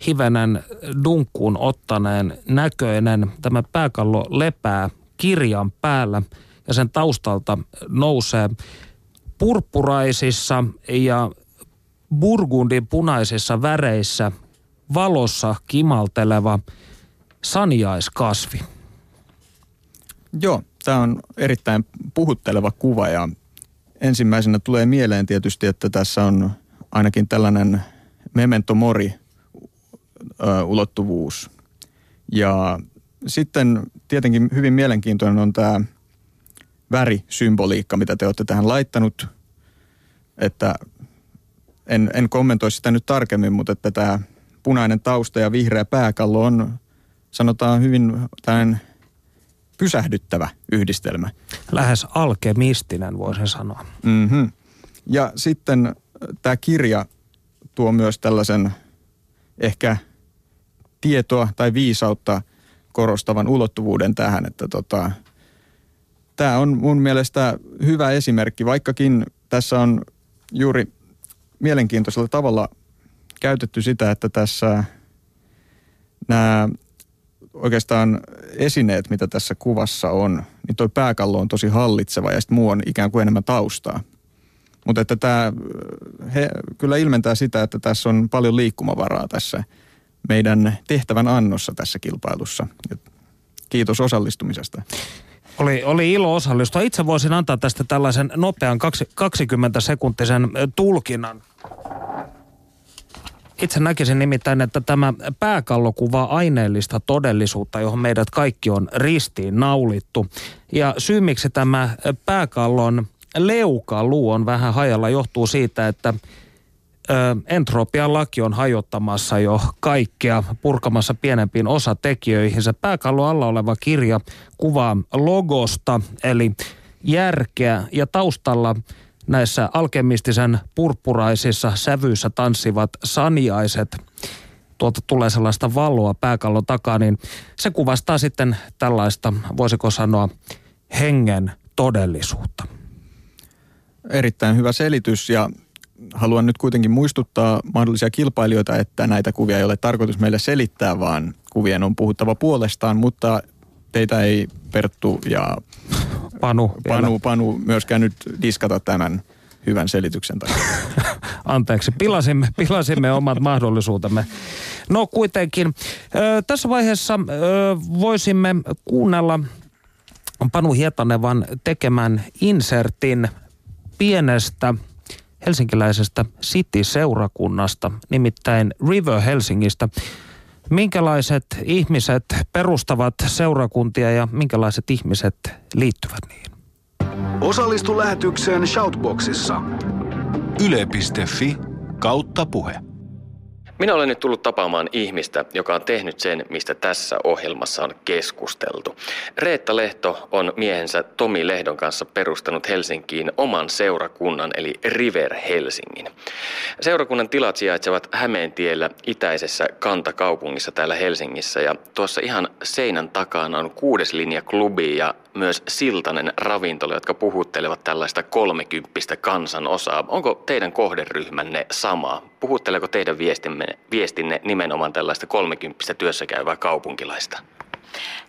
hivenen dunkkuun ottaneen näköinen. Tämä pääkallo lepää kirjan päällä ja sen taustalta nousee purppuraisissa ja burgundin punaisissa väreissä valossa kimalteleva saniaiskasvi. Joo, tämä on erittäin puhutteleva kuva ja ensimmäisenä tulee mieleen tietysti, että tässä on ainakin tällainen memento mori ulottuvuus. Ja sitten tietenkin hyvin mielenkiintoinen on tämä värisymboliikka, mitä te olette tähän laittanut. Että en, en kommentoi sitä nyt tarkemmin, mutta että tämä punainen tausta ja vihreä pääkallo on sanotaan hyvin tällainen pysähdyttävä yhdistelmä. Lähes alkemistinen, voisin sanoa. Mm-hmm. Ja sitten tämä kirja tuo myös tällaisen ehkä tietoa tai viisautta korostavan ulottuvuuden tähän, että tota, tämä on mun mielestä hyvä esimerkki, vaikkakin tässä on juuri mielenkiintoisella tavalla käytetty sitä, että tässä nämä oikeastaan esineet, mitä tässä kuvassa on, niin toi pääkallo on tosi hallitseva ja sitten muu on ikään kuin enemmän taustaa. Mutta että tämä kyllä ilmentää sitä, että tässä on paljon liikkumavaraa tässä meidän tehtävän annossa tässä kilpailussa. Kiitos osallistumisesta. Oli, oli ilo osallistua. Itse voisin antaa tästä tällaisen nopean 20 sekuntisen tulkinnan. Itse näkisin nimittäin, että tämä pääkallo kuvaa aineellista todellisuutta, johon meidät kaikki on ristiin naulittu. Ja syy, miksi tämä pääkallon leukaluu on vähän hajalla, johtuu siitä, että entropian laki on hajottamassa jo kaikkea, purkamassa pienempiin osatekijöihin. Se pääkallo alla oleva kirja kuvaa logosta, eli järkeä, ja taustalla näissä alkemistisen purppuraisissa sävyissä tanssivat saniaiset, tuolta tulee sellaista valoa pääkallon takaa, niin se kuvastaa sitten tällaista, voisiko sanoa, hengen todellisuutta. Erittäin hyvä selitys ja haluan nyt kuitenkin muistuttaa mahdollisia kilpailijoita, että näitä kuvia ei ole tarkoitus meille selittää, vaan kuvien on puhuttava puolestaan, mutta teitä ei Perttu ja Panu, Panu, Panu myöskään nyt diskata tämän hyvän selityksen takia. Anteeksi, pilasimme, pilasimme omat mahdollisuutemme. No kuitenkin, ö, tässä vaiheessa ö, voisimme kuunnella Panu Hietanevan tekemän insertin pienestä helsinkiläisestä City-seurakunnasta, nimittäin River Helsingistä. Minkälaiset ihmiset perustavat seurakuntia ja minkälaiset ihmiset liittyvät niihin? Osallistu lähetykseen Shoutboxissa. Yle.fi kautta puhe. Minä olen nyt tullut tapaamaan ihmistä, joka on tehnyt sen, mistä tässä ohjelmassa on keskusteltu. Reetta Lehto on miehensä Tomi Lehdon kanssa perustanut Helsinkiin oman seurakunnan, eli River Helsingin. Seurakunnan tilat sijaitsevat Hämeentiellä itäisessä kantakaupungissa täällä Helsingissä ja tuossa ihan seinän takana on kuudes linja klubi ja myös Siltanen ravintola, jotka puhuttelevat tällaista kolmekymppistä kansanosaa. Onko teidän kohderyhmänne sama? Puhutteleeko teidän viestinne, viestinne nimenomaan tällaista kolmekymppistä työssäkäyvää kaupunkilaista?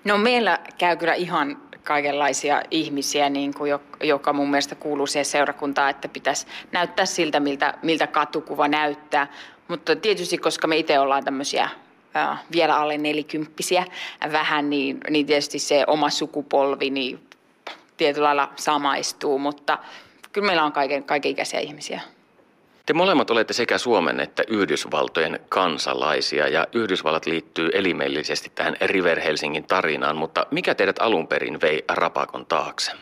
No meillä käy kyllä ihan kaikenlaisia ihmisiä, niin kuin, joka mun mielestä kuuluu siihen seurakuntaan, että pitäisi näyttää siltä, miltä, miltä katukuva näyttää. Mutta tietysti, koska me itse ollaan tämmöisiä vielä alle nelikymppisiä vähän, niin, niin tietysti se oma sukupolvi niin tietyllä lailla samaistuu, mutta kyllä meillä on kaiken, kaiken ikäisiä ihmisiä. Te molemmat olette sekä Suomen että Yhdysvaltojen kansalaisia ja Yhdysvallat liittyy elimellisesti tähän River Helsingin tarinaan, mutta mikä teidät alun perin vei rapakon taakse?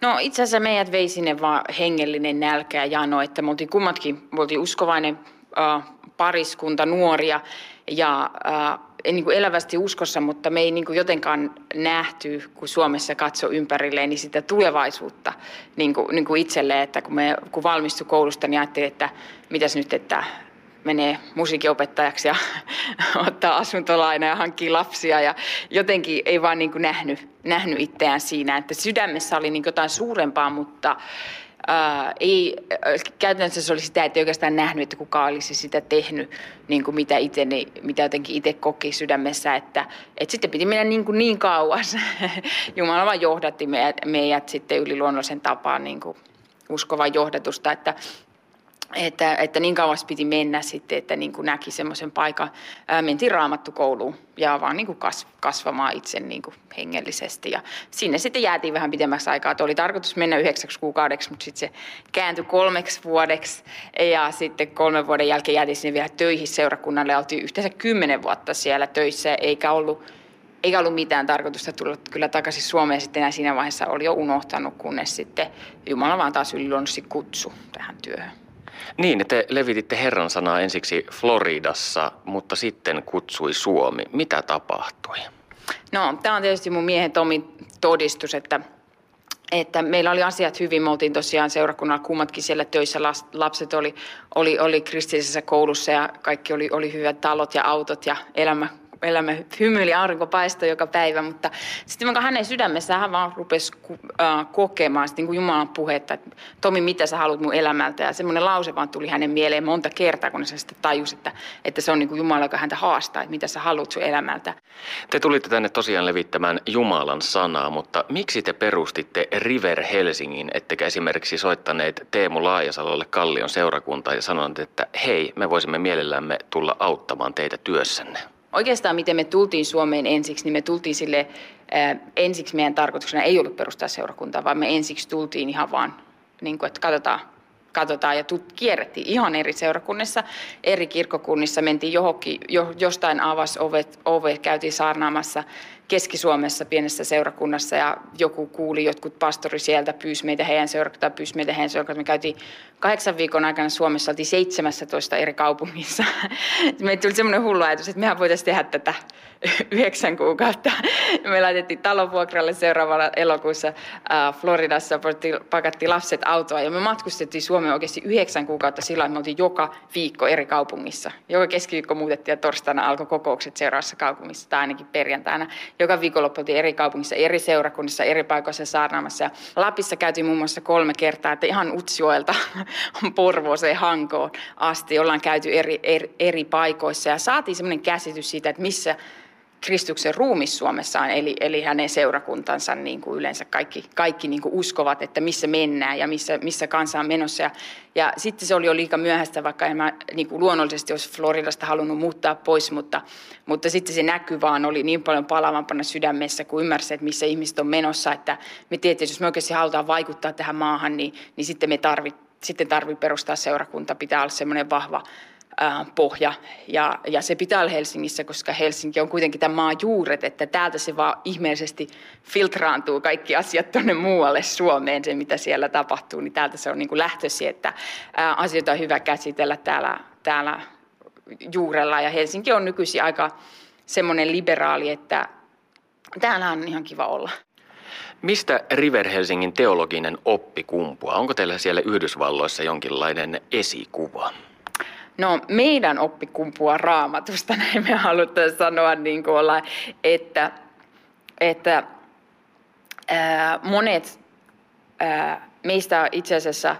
No itse asiassa meidät vei sinne vaan hengellinen nälkä ja jano, että me oltiin kummatkin, me oltiin uskovainen äh, pariskunta, nuoria ja äh, niin kuin elävästi uskossa, mutta me ei niin kuin jotenkaan nähty, kun Suomessa katso ympärilleen, niin sitä tulevaisuutta niin kuin, niin kuin itselleen, että kun, me, kun valmistui koulusta, niin ajattelin, että mitäs nyt, että menee musiikinopettajaksi ja ottaa asuntolaina ja hankkii lapsia. Ja jotenkin ei vaan niin kuin nähnyt, nähnyt itseään siinä, että sydämessä oli niin jotain suurempaa, mutta ää, ei, käytännössä se oli sitä, että ei oikeastaan nähnyt, että kuka olisi sitä tehnyt, niin kuin mitä, itse, mitä jotenkin itse koki sydämessä, että, että sitten piti mennä niin, kuin niin kauas. Jumala vaan johdatti meidät, meidät sitten yliluonnollisen tapaan niin kuin uskovan johdatusta, että että, että niin kauas piti mennä sitten, että niin kuin näki semmoisen paikan. Ää, mentiin raamattukouluun ja vaan niin kuin kasvamaan itse niin kuin hengellisesti. Ja sinne sitten jäätiin vähän pidemmäksi aikaa. Että oli tarkoitus mennä yhdeksäksi kuukaudeksi, mutta sitten se kääntyi kolmeksi vuodeksi. Ja sitten kolmen vuoden jälkeen jäätiin sinne vielä töihin seurakunnalle. Oltiin yhteensä kymmenen vuotta siellä töissä, eikä ollut eikä ollut mitään tarkoitusta tulla kyllä takaisin Suomeen sitten enää siinä vaiheessa oli jo unohtanut, kunnes sitten Jumala vaan taas yliluonnollisesti kutsu tähän työhön. Niin, te levititte Herran sanaa ensiksi Floridassa, mutta sitten kutsui Suomi. Mitä tapahtui? No, tämä on tietysti mun miehen Tomin todistus, että että meillä oli asiat hyvin. Me oltiin tosiaan seurakunnalla kummatkin siellä töissä. Lapset oli, oli, oli kristillisessä koulussa ja kaikki oli, oli hyvät talot ja autot ja elämä elämä hymyili, aurinko paistoi joka päivä, mutta sitten hänen sydämessä hän vaan rupesi äh, kokemaan sitten niin kuin Jumalan puhetta, että Tomi, mitä sä haluat mun elämältä? Ja semmoinen lause vaan tuli hänen mieleen monta kertaa, kun hän sitten tajusi, että, että se on niin kuin Jumala, joka häntä haastaa, että mitä sä haluat sun elämältä. Te tulitte tänne tosiaan levittämään Jumalan sanaa, mutta miksi te perustitte River Helsingin, ettekä esimerkiksi soittaneet Teemu Laajasalolle Kallion seurakuntaa ja sanoneet, että hei, me voisimme mielellämme tulla auttamaan teitä työssänne? Oikeastaan miten me tultiin Suomeen ensiksi, niin me tultiin sille, ää, ensiksi meidän tarkoituksena ei ollut perustaa seurakuntaa, vaan me ensiksi tultiin ihan vaan, niin kuin, että katsotaan, katsotaan ja tut, kierrettiin ihan eri seurakunnissa, eri kirkkokunnissa, mentiin johonkin, jo, jostain avas ovet, ovet, käytiin saarnaamassa Keski-Suomessa pienessä seurakunnassa ja joku kuuli, jotkut pastori sieltä pyysi meitä heidän seurakuntaan, pyysi meitä heidän seurakuntaan. Me käytiin kahdeksan viikon aikana Suomessa, oltiin 17 eri kaupungissa. Meille tuli semmoinen hullu ajatus, että mehän voitaisiin tehdä tätä yhdeksän kuukautta. Me laitettiin talonvuokralle seuraavalla elokuussa äh, Floridassa, pakattiin lapset autoa ja me matkustettiin Suomeen oikeasti yhdeksän kuukautta sillä että me oltiin joka viikko eri kaupungissa. Joka keskiviikko muutettiin ja torstaina alkoi kokoukset seuraavassa kaupungissa tai ainakin perjantaina. Joka viikonloppu oltiin eri kaupungissa, eri seurakunnissa, eri paikoissa saarnaamassa. Ja Lapissa käytiin muun muassa kolme kertaa, että ihan Utsjoelta Porvooseen Hankoon asti ollaan käyty eri, eri, eri paikoissa ja saatiin semmoinen käsitys siitä, että missä Kristuksen ruumis Suomessa on, eli, eli hänen seurakuntansa niin kuin yleensä kaikki, kaikki niin kuin uskovat, että missä mennään ja missä, missä kansa on menossa. Ja, ja sitten se oli jo liika myöhäistä, vaikka en mä niin kuin luonnollisesti olisi Floridasta halunnut muuttaa pois, mutta, mutta sitten se näky vaan oli niin paljon palavampana sydämessä, kun ymmärsi, että missä ihmiset on menossa, että me tietysti, jos me oikeasti halutaan vaikuttaa tähän maahan, niin, niin sitten me tarvit, sitten tarvii perustaa seurakunta, pitää olla semmoinen vahva pohja. Ja, ja se pitää olla Helsingissä, koska Helsinki on kuitenkin tämä maa juuret, että täältä se vaan ihmeellisesti filtraantuu kaikki asiat tuonne muualle Suomeen, se mitä siellä tapahtuu, niin täältä se on niin kuin lähtösi, että ää, asioita on hyvä käsitellä täällä, täällä juurella. Ja Helsinki on nykyisin aika semmoinen liberaali, että täällä on ihan kiva olla. Mistä River Helsingin teologinen oppi kumpuaa? Onko teillä siellä Yhdysvalloissa jonkinlainen esikuva? No meidän oppi kumpuaa raamatusta, näin me halutaan sanoa, niin kuin olla, että, että ää, monet ää, meistä itse asiassa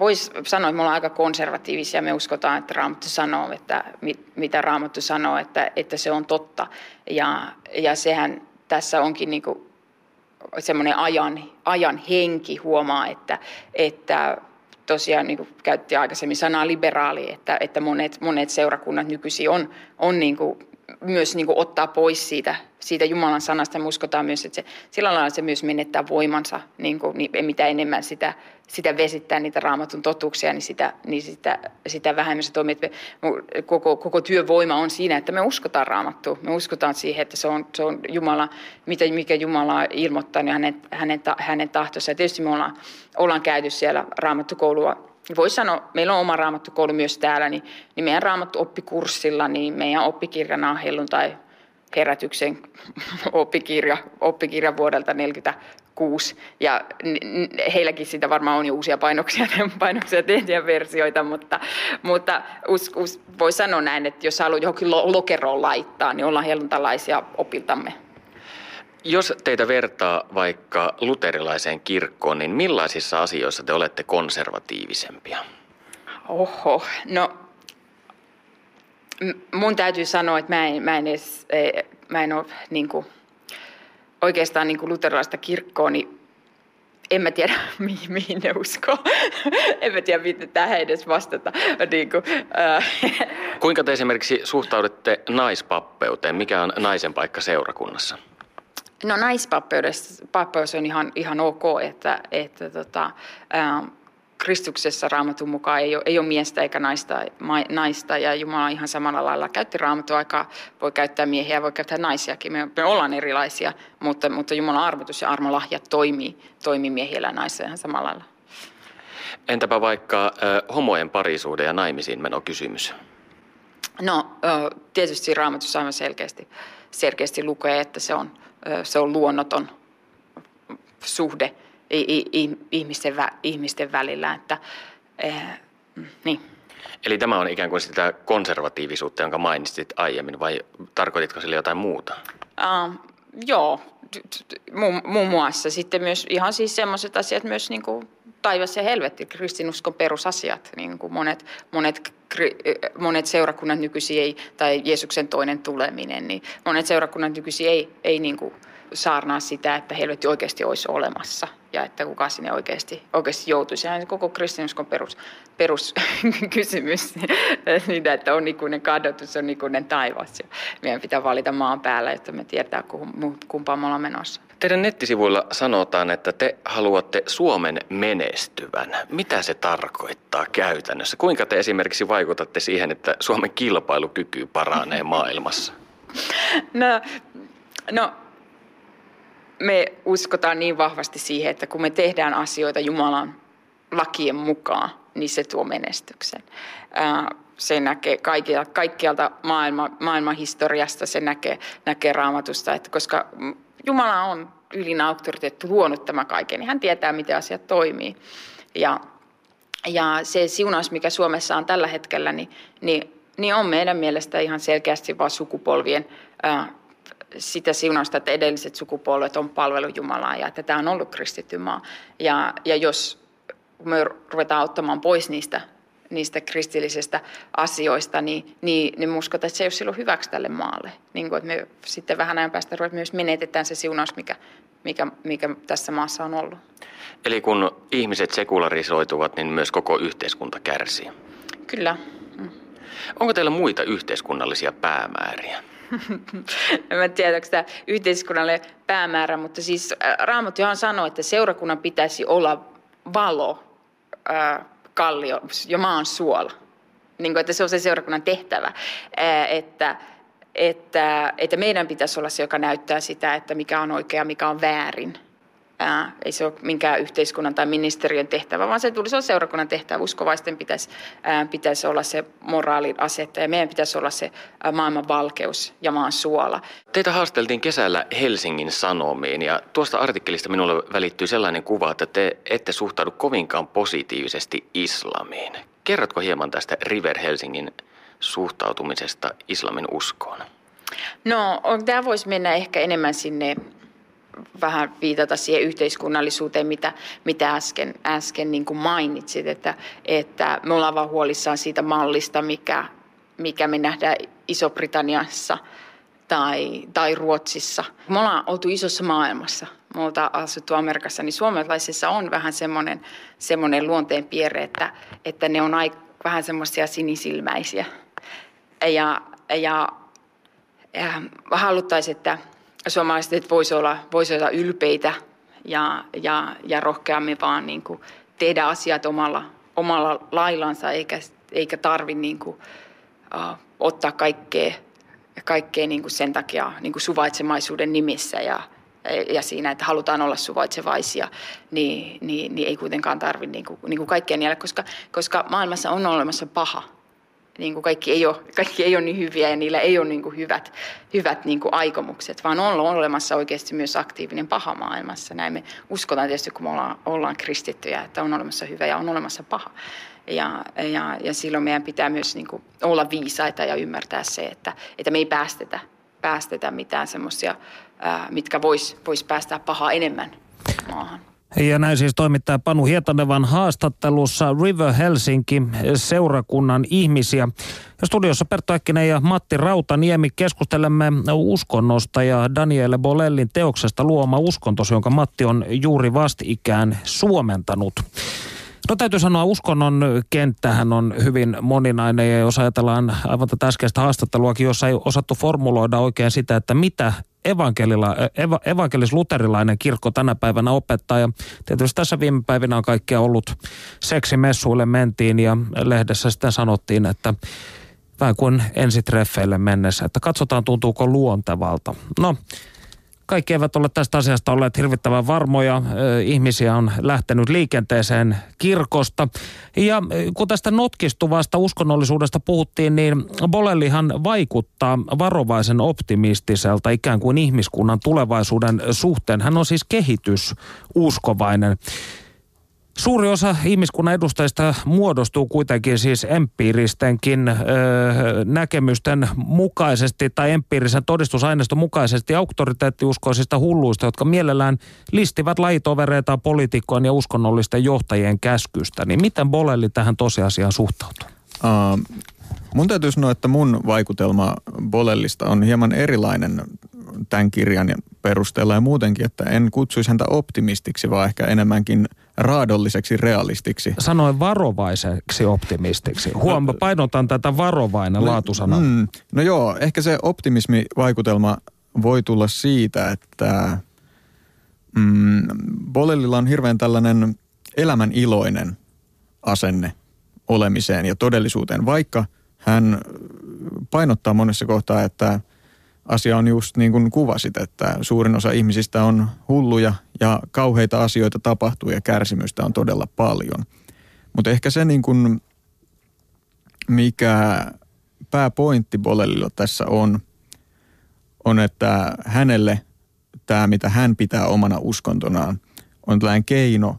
voisi sanoa, että me ollaan aika konservatiivisia. Me uskotaan, että Raamattu sanoo, että mit, mitä Raamattu sanoo, että, että se on totta. Ja, ja sehän tässä onkin niin kuin semmoinen ajan, ajan henki huomaa, että, että tosiaan niin käytti aikaisemmin sanaa liberaali, että, että monet, monet seurakunnat nykyisin on, on niin kuin myös niin kuin ottaa pois siitä, siitä Jumalan sanasta. Me uskotaan myös, että se, sillä lailla se myös menettää voimansa, niin kuin, niin mitä enemmän sitä, sitä vesittää niitä raamatun totuuksia, niin sitä, niin sitä, sitä vähemmän se toimii. Me, koko, koko työvoima on siinä, että me uskotaan raamattua. Me uskotaan siihen, että se on, se on Jumala, mitä, mikä Jumala ilmoittaa, niin hänen, hänen, hänen tahtonsa. Ja tietysti me ollaan, ollaan käyty siellä raamattukoulua voisi sanoa, meillä on oma raamattukoulu myös täällä, niin, niin meidän raamattuoppikurssilla, niin meidän oppikirjana on helluntai herätyksen oppikirja, oppikirja vuodelta 1946. Ja heilläkin sitä varmaan on jo uusia painoksia, painoksia tehtyjä versioita, mutta, mutta us, us, voi sanoa näin, että jos haluaa johonkin lokeroon laittaa, niin ollaan helluntalaisia opiltamme. Jos teitä vertaa vaikka luterilaiseen kirkkoon, niin millaisissa asioissa te olette konservatiivisempia? Oho, no mun täytyy sanoa, että mä en, mä en, edes, e, mä en ole niin kuin, oikeastaan niin kuin luterilaista kirkkoa, niin en mä tiedä, mihin, mihin ne uskoo. en mä tiedä, miten tähän edes vastata. Niin kuin, äh. Kuinka te esimerkiksi suhtaudutte naispappeuteen? Mikä on naisen paikka seurakunnassa? No naispappeus on ihan, ihan ok, että, että tota, ää, Kristuksessa raamatun mukaan ei ole, ei ole miestä eikä naista, ma, naista ja Jumala ihan samalla lailla käytti raamatun aikaa. Voi käyttää miehiä, voi käyttää naisiakin. Me, me ollaan erilaisia, mutta, mutta Jumalan armotus ja armolahjat toimii, toimii miehillä ja naisilla ihan samalla lailla. Entäpä vaikka äh, homojen parisuuden ja naimisiin meno kysymys? No tietysti raamatussa aivan selkeästi, selkeästi lukee, että se on se on luonnoton suhde ihmisten, ihmisten välillä. Että, eh, niin. Eli tämä on ikään kuin sitä konservatiivisuutta, jonka mainitsit aiemmin, vai tarkoititko sille jotain muuta? Uh, joo, muun, muassa. Sitten myös ihan siis sellaiset asiat myös niin kuin taivas ja helvetti, kristinuskon perusasiat, niin kuin monet, monet, monet seurakunnat nykyisin ei, tai Jeesuksen toinen tuleminen, niin monet seurakunnat nykyisin ei, ei niin kuin saarnaa sitä, että helvetti oikeasti olisi olemassa ja että kuka sinne oikeasti, oikeasti joutuisi. Sehän on koko kristinuskon perus, peruskysymys, että on ikuinen kadotus, on ikuinen taivas. Ja meidän pitää valita maan päällä, jotta me tiedetään, kumpaan me ollaan menossa. Teidän nettisivuilla sanotaan, että te haluatte Suomen menestyvän. Mitä se tarkoittaa käytännössä? Kuinka te esimerkiksi vaikutatte siihen, että Suomen kilpailukyky paranee maailmassa? No, no me uskotaan niin vahvasti siihen, että kun me tehdään asioita Jumalan lakien mukaan, niin se tuo menestyksen. Se näkee kaikkialta, kaikkialta maailma, maailman historiasta, se näkee, näkee raamatusta, että koska Jumala on ylin auktoriteetti luonut tämä kaiken, niin hän tietää, miten asiat toimii. Ja, ja se siunaus, mikä Suomessa on tällä hetkellä, niin, niin, niin on meidän mielestä ihan selkeästi vain sukupolvien ää, sitä siunausta, että edelliset sukupolvet on palvellut Jumalaa ja että tämä on ollut kristitty maa. Ja, ja jos me ruvetaan ottamaan pois niistä, niistä kristillisistä asioista, niin, niin, niin uskotaan, että se ei ole silloin hyväksi tälle maalle. Niin kuin, että me sitten vähän ajan päästä myös menetetään se siunaus, mikä, mikä, mikä tässä maassa on ollut. Eli kun ihmiset sekularisoituvat, niin myös koko yhteiskunta kärsii? Kyllä. Mm. Onko teillä muita yhteiskunnallisia päämääriä? en tiedä, onko tämä yhteiskunnalle päämäärä, mutta siis äh, Raamattuhan sanoo, että seurakunnan pitäisi olla valo äh, kallio ja maan suola. Niin kuin, että se on se seurakunnan tehtävä, että, että, että meidän pitäisi olla se, joka näyttää sitä, että mikä on oikea, mikä on väärin – Ää, ei se ole minkään yhteiskunnan tai ministeriön tehtävä, vaan se tulisi olla seurakunnan tehtävä. Uskovaisten pitäisi, ää, pitäisi olla se moraalin asetta ja meidän pitäisi olla se ää, maailman valkeus ja maan suola. Teitä haasteltiin kesällä Helsingin Sanomiin ja tuosta artikkelista minulle välittyy sellainen kuva, että te ette suhtaudu kovinkaan positiivisesti islamiin. Kerrotko hieman tästä River Helsingin suhtautumisesta islamin uskoon? No, tämä voisi mennä ehkä enemmän sinne vähän viitata siihen yhteiskunnallisuuteen, mitä, mitä äsken, äsken niin kuin mainitsit, että, että me ollaan vaan huolissaan siitä mallista, mikä, mikä me nähdään Iso-Britanniassa tai, tai Ruotsissa. Me ollaan oltu isossa maailmassa, me ollaan asuttu Amerikassa, niin suomalaisissa on vähän semmoinen, semmoinen luonteenpiirre, että, että ne on aika, vähän semmoisia sinisilmäisiä. Ja, ja haluttaisiin, että suomalaiset voisivat olla, voisi olla ylpeitä ja, ja, ja rohkeammin vaan niin kuin tehdä asiat omalla, omalla laillansa, eikä, eikä tarvi niin kuin, uh, ottaa kaikkea, kaikkea niin kuin sen takia niin kuin suvaitsemaisuuden nimissä ja, ja siinä, että halutaan olla suvaitsevaisia, niin, niin, niin ei kuitenkaan tarvitse niin kuin, niin kuin kaikkea niellä, koska, koska maailmassa on olemassa paha – niin kuin kaikki, ei ole, kaikki ei ole niin hyviä ja niillä ei ole niin kuin hyvät, hyvät niin kuin aikomukset, vaan on olemassa oikeasti myös aktiivinen paha maailmassa. Näin me uskotaan tietysti, kun me ollaan, ollaan kristittyjä, että on olemassa hyvä ja on olemassa paha. Ja, ja, ja silloin meidän pitää myös niin kuin olla viisaita ja ymmärtää se, että, että me ei päästetä, päästetä mitään semmoisia, mitkä vois, vois päästää pahaa enemmän maahan. Ja näin siis toimittaja Panu Hietanevan haastattelussa River Helsinki seurakunnan ihmisiä. Studiossa Perttu Äkkinen ja Matti Rautaniemi keskustelemme uskonnosta ja Daniele Bolellin teoksesta luoma uskontos, jonka Matti on juuri vastikään suomentanut. No täytyy sanoa, uskonnon kenttähän on hyvin moninainen ja jos ajatellaan aivan tätä äskeistä haastatteluakin, jossa ei osattu formuloida oikein sitä, että mitä evankelila, eva, evankelis-luterilainen kirkko tänä päivänä opettaa. Ja tietysti tässä viime päivinä on kaikkea ollut seksimessuille mentiin ja lehdessä sitten sanottiin, että vähän kuin ensitreffeille mennessä, että katsotaan tuntuuko luontevalta. No, kaikki eivät ole tästä asiasta olleet hirvittävän varmoja. Ihmisiä on lähtenyt liikenteeseen kirkosta. Ja kun tästä notkistuvasta uskonnollisuudesta puhuttiin, niin Bolellihan vaikuttaa varovaisen optimistiselta ikään kuin ihmiskunnan tulevaisuuden suhteen. Hän on siis kehitysuskovainen. Suuri osa ihmiskunnan edustajista muodostuu kuitenkin siis empiiristenkin ö, näkemysten mukaisesti tai empiirisen todistusaineiston mukaisesti auktoriteettiuskoisista hulluista, jotka mielellään listivät lajitovereita poliitikkojen ja uskonnollisten johtajien käskystä. Niin miten Bolelli tähän tosiasiaan suhtautuu? Uh, mun täytyy sanoa, että mun vaikutelma Bolellista on hieman erilainen tämän kirjan perusteella ja muutenkin, että en kutsuisi häntä optimistiksi, vaan ehkä enemmänkin raadolliseksi realistiksi. Sanoin varovaiseksi optimistiksi. Huom, no, painotan tätä varovainen no, laatusana. Mm, no joo, ehkä se optimismivaikutelma voi tulla siitä, että mm, Bolellilla on hirveän tällainen elämän iloinen asenne olemiseen ja todellisuuteen, vaikka hän painottaa monessa kohtaa, että asia on just niin kuin kuvasit, että suurin osa ihmisistä on hulluja ja kauheita asioita tapahtuu ja kärsimystä on todella paljon. Mutta ehkä se niin kuin, mikä pääpointti Bolellilla tässä on, on, että hänelle tämä, mitä hän pitää omana uskontonaan, on tällainen keino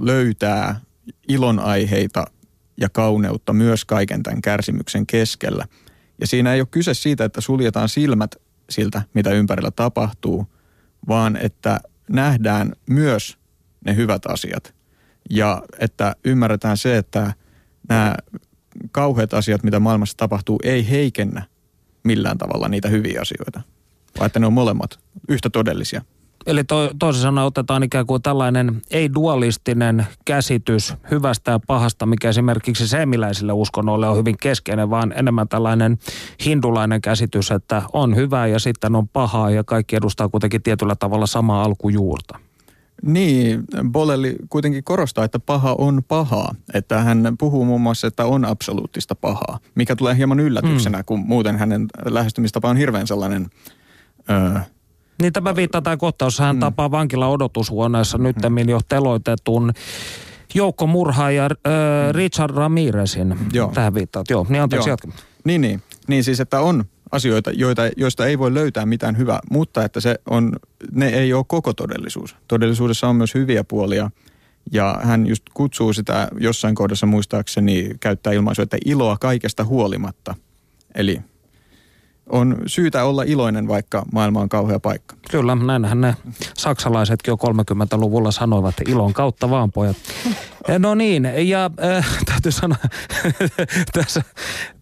löytää ilonaiheita ja kauneutta myös kaiken tämän kärsimyksen keskellä – ja siinä ei ole kyse siitä, että suljetaan silmät siltä, mitä ympärillä tapahtuu, vaan että nähdään myös ne hyvät asiat. Ja että ymmärretään se, että nämä kauheat asiat, mitä maailmassa tapahtuu, ei heikennä millään tavalla niitä hyviä asioita, vaan että ne on molemmat yhtä todellisia. Eli to, toisin sanoen otetaan ikään kuin tällainen ei-dualistinen käsitys hyvästä ja pahasta, mikä esimerkiksi seemiläisille uskonnoille on hyvin keskeinen, vaan enemmän tällainen hindulainen käsitys, että on hyvää ja sitten on pahaa ja kaikki edustaa kuitenkin tietyllä tavalla samaa alkujuurta. Niin, Bolelli kuitenkin korostaa, että paha on pahaa. Että hän puhuu muun muassa, että on absoluuttista pahaa, mikä tulee hieman yllätyksenä, mm. kun muuten hänen lähestymistapa on hirveän sellainen... Öö, niin tämä viittaa tämä kohtaus, hän mm. tapaa vankila odotushuoneessa mm. nyttemmin jo teloitetun joukkomurhaaja äh, Richard Ramirezin. Joo. Tähän viittaat, joo. Niin anteeksi jatka. Niin, niin. Niin siis, että on asioita, joita, joista ei voi löytää mitään hyvää, mutta että se on, ne ei ole koko todellisuus. Todellisuudessa on myös hyviä puolia. Ja hän just kutsuu sitä jossain kohdassa muistaakseni käyttää ilmaisua, että iloa kaikesta huolimatta. Eli on syytä olla iloinen, vaikka maailma on kauhea paikka. Kyllä, näinhän ne saksalaisetkin jo 30-luvulla sanoivat, ilon kautta vaan pojat. No niin, ja äh, täytyy sanoa, tässä,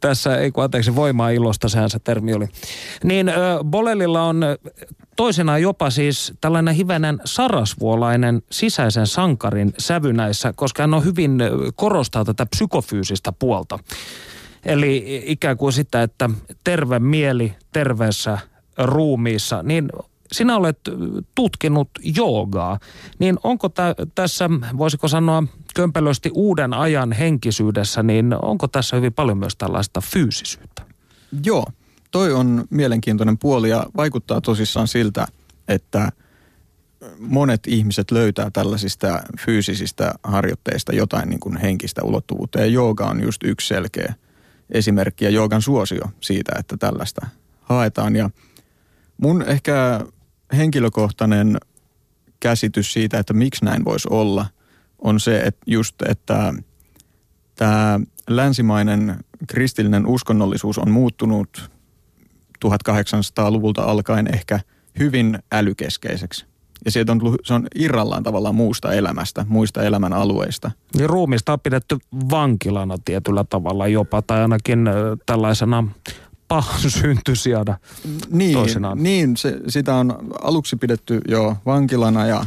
tässä, ei kun anteeksi, voimaa ilosta, sehän se termi oli. Niin äh, Bolelilla on toisenaan jopa siis tällainen hivenen sarasvuolainen sisäisen sankarin sävy näissä, koska hän on hyvin korostaa tätä psykofyysistä puolta. Eli ikään kuin sitä, että terve mieli terveessä ruumiissa, niin sinä olet tutkinut joogaa, niin onko tä, tässä, voisiko sanoa kömpelösti uuden ajan henkisyydessä, niin onko tässä hyvin paljon myös tällaista fyysisyyttä? Joo, toi on mielenkiintoinen puoli ja vaikuttaa tosissaan siltä, että monet ihmiset löytää tällaisista fyysisistä harjoitteista jotain niin kuin henkistä ulottuvuutta ja jooga on just yksi selkeä esimerkki ja joogan suosio siitä, että tällaista haetaan ja mun ehkä henkilökohtainen käsitys siitä, että miksi näin voisi olla, on se, että just, että tämä länsimainen kristillinen uskonnollisuus on muuttunut 1800-luvulta alkaen ehkä hyvin älykeskeiseksi. Ja sieltä on tullut, se on irrallaan tavallaan muusta elämästä, muista elämän alueista. Niin ruumista on pidetty vankilana tietyllä tavalla jopa, tai ainakin tällaisena pahan syntysiana niin, toisinaan. Niin, se, sitä on aluksi pidetty jo vankilana ja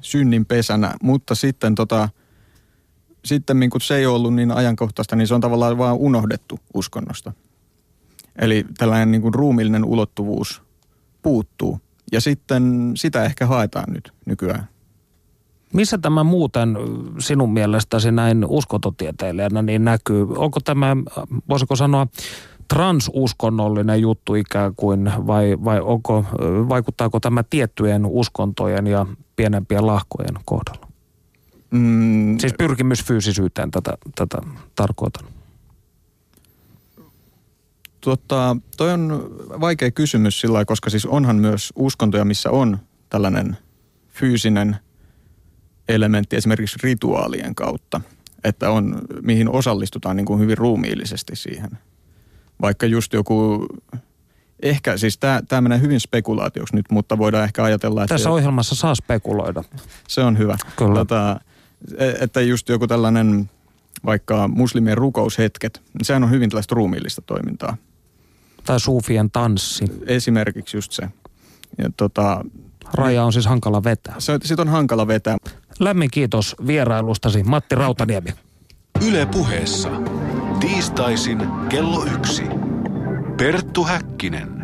synnin pesänä, mutta sitten tota, sitten kun se ei ollut niin ajankohtaista, niin se on tavallaan vaan unohdettu uskonnosta. Eli tällainen niin kuin ruumillinen ulottuvuus puuttuu. Ja sitten sitä ehkä haetaan nyt nykyään. Missä tämä muuten sinun mielestäsi näin uskontotieteilijänä niin näkyy? Onko tämä, voisiko sanoa, transuskonnollinen juttu ikään kuin, vai, vai onko, vaikuttaako tämä tiettyjen uskontojen ja pienempien lahkojen kohdalla? Mm. Siis pyrkimys fyysisyyteen tätä, tätä tarkoitan. Tota, toi on vaikea kysymys sillä koska siis onhan myös uskontoja, missä on tällainen fyysinen elementti esimerkiksi rituaalien kautta, että on, mihin osallistutaan niin kuin hyvin ruumiillisesti siihen. Vaikka just joku, ehkä siis tämä menee hyvin spekulaatioksi nyt, mutta voidaan ehkä ajatella, että... Tässä ohjelmassa saa spekuloida. Se on hyvä. Kyllä. Tota, e, että just joku tällainen vaikka muslimien rukoushetket, niin sehän on hyvin tällaista ruumiillista toimintaa. Tai suufien tanssi. Esimerkiksi just se. Ja tota, Raja on siis hankala vetää. Se, sit on hankala vetää. Lämmin kiitos vierailustasi, Matti Rautaniemi. Yle puheessa. Tiistaisin kello yksi. Perttu Häkkinen.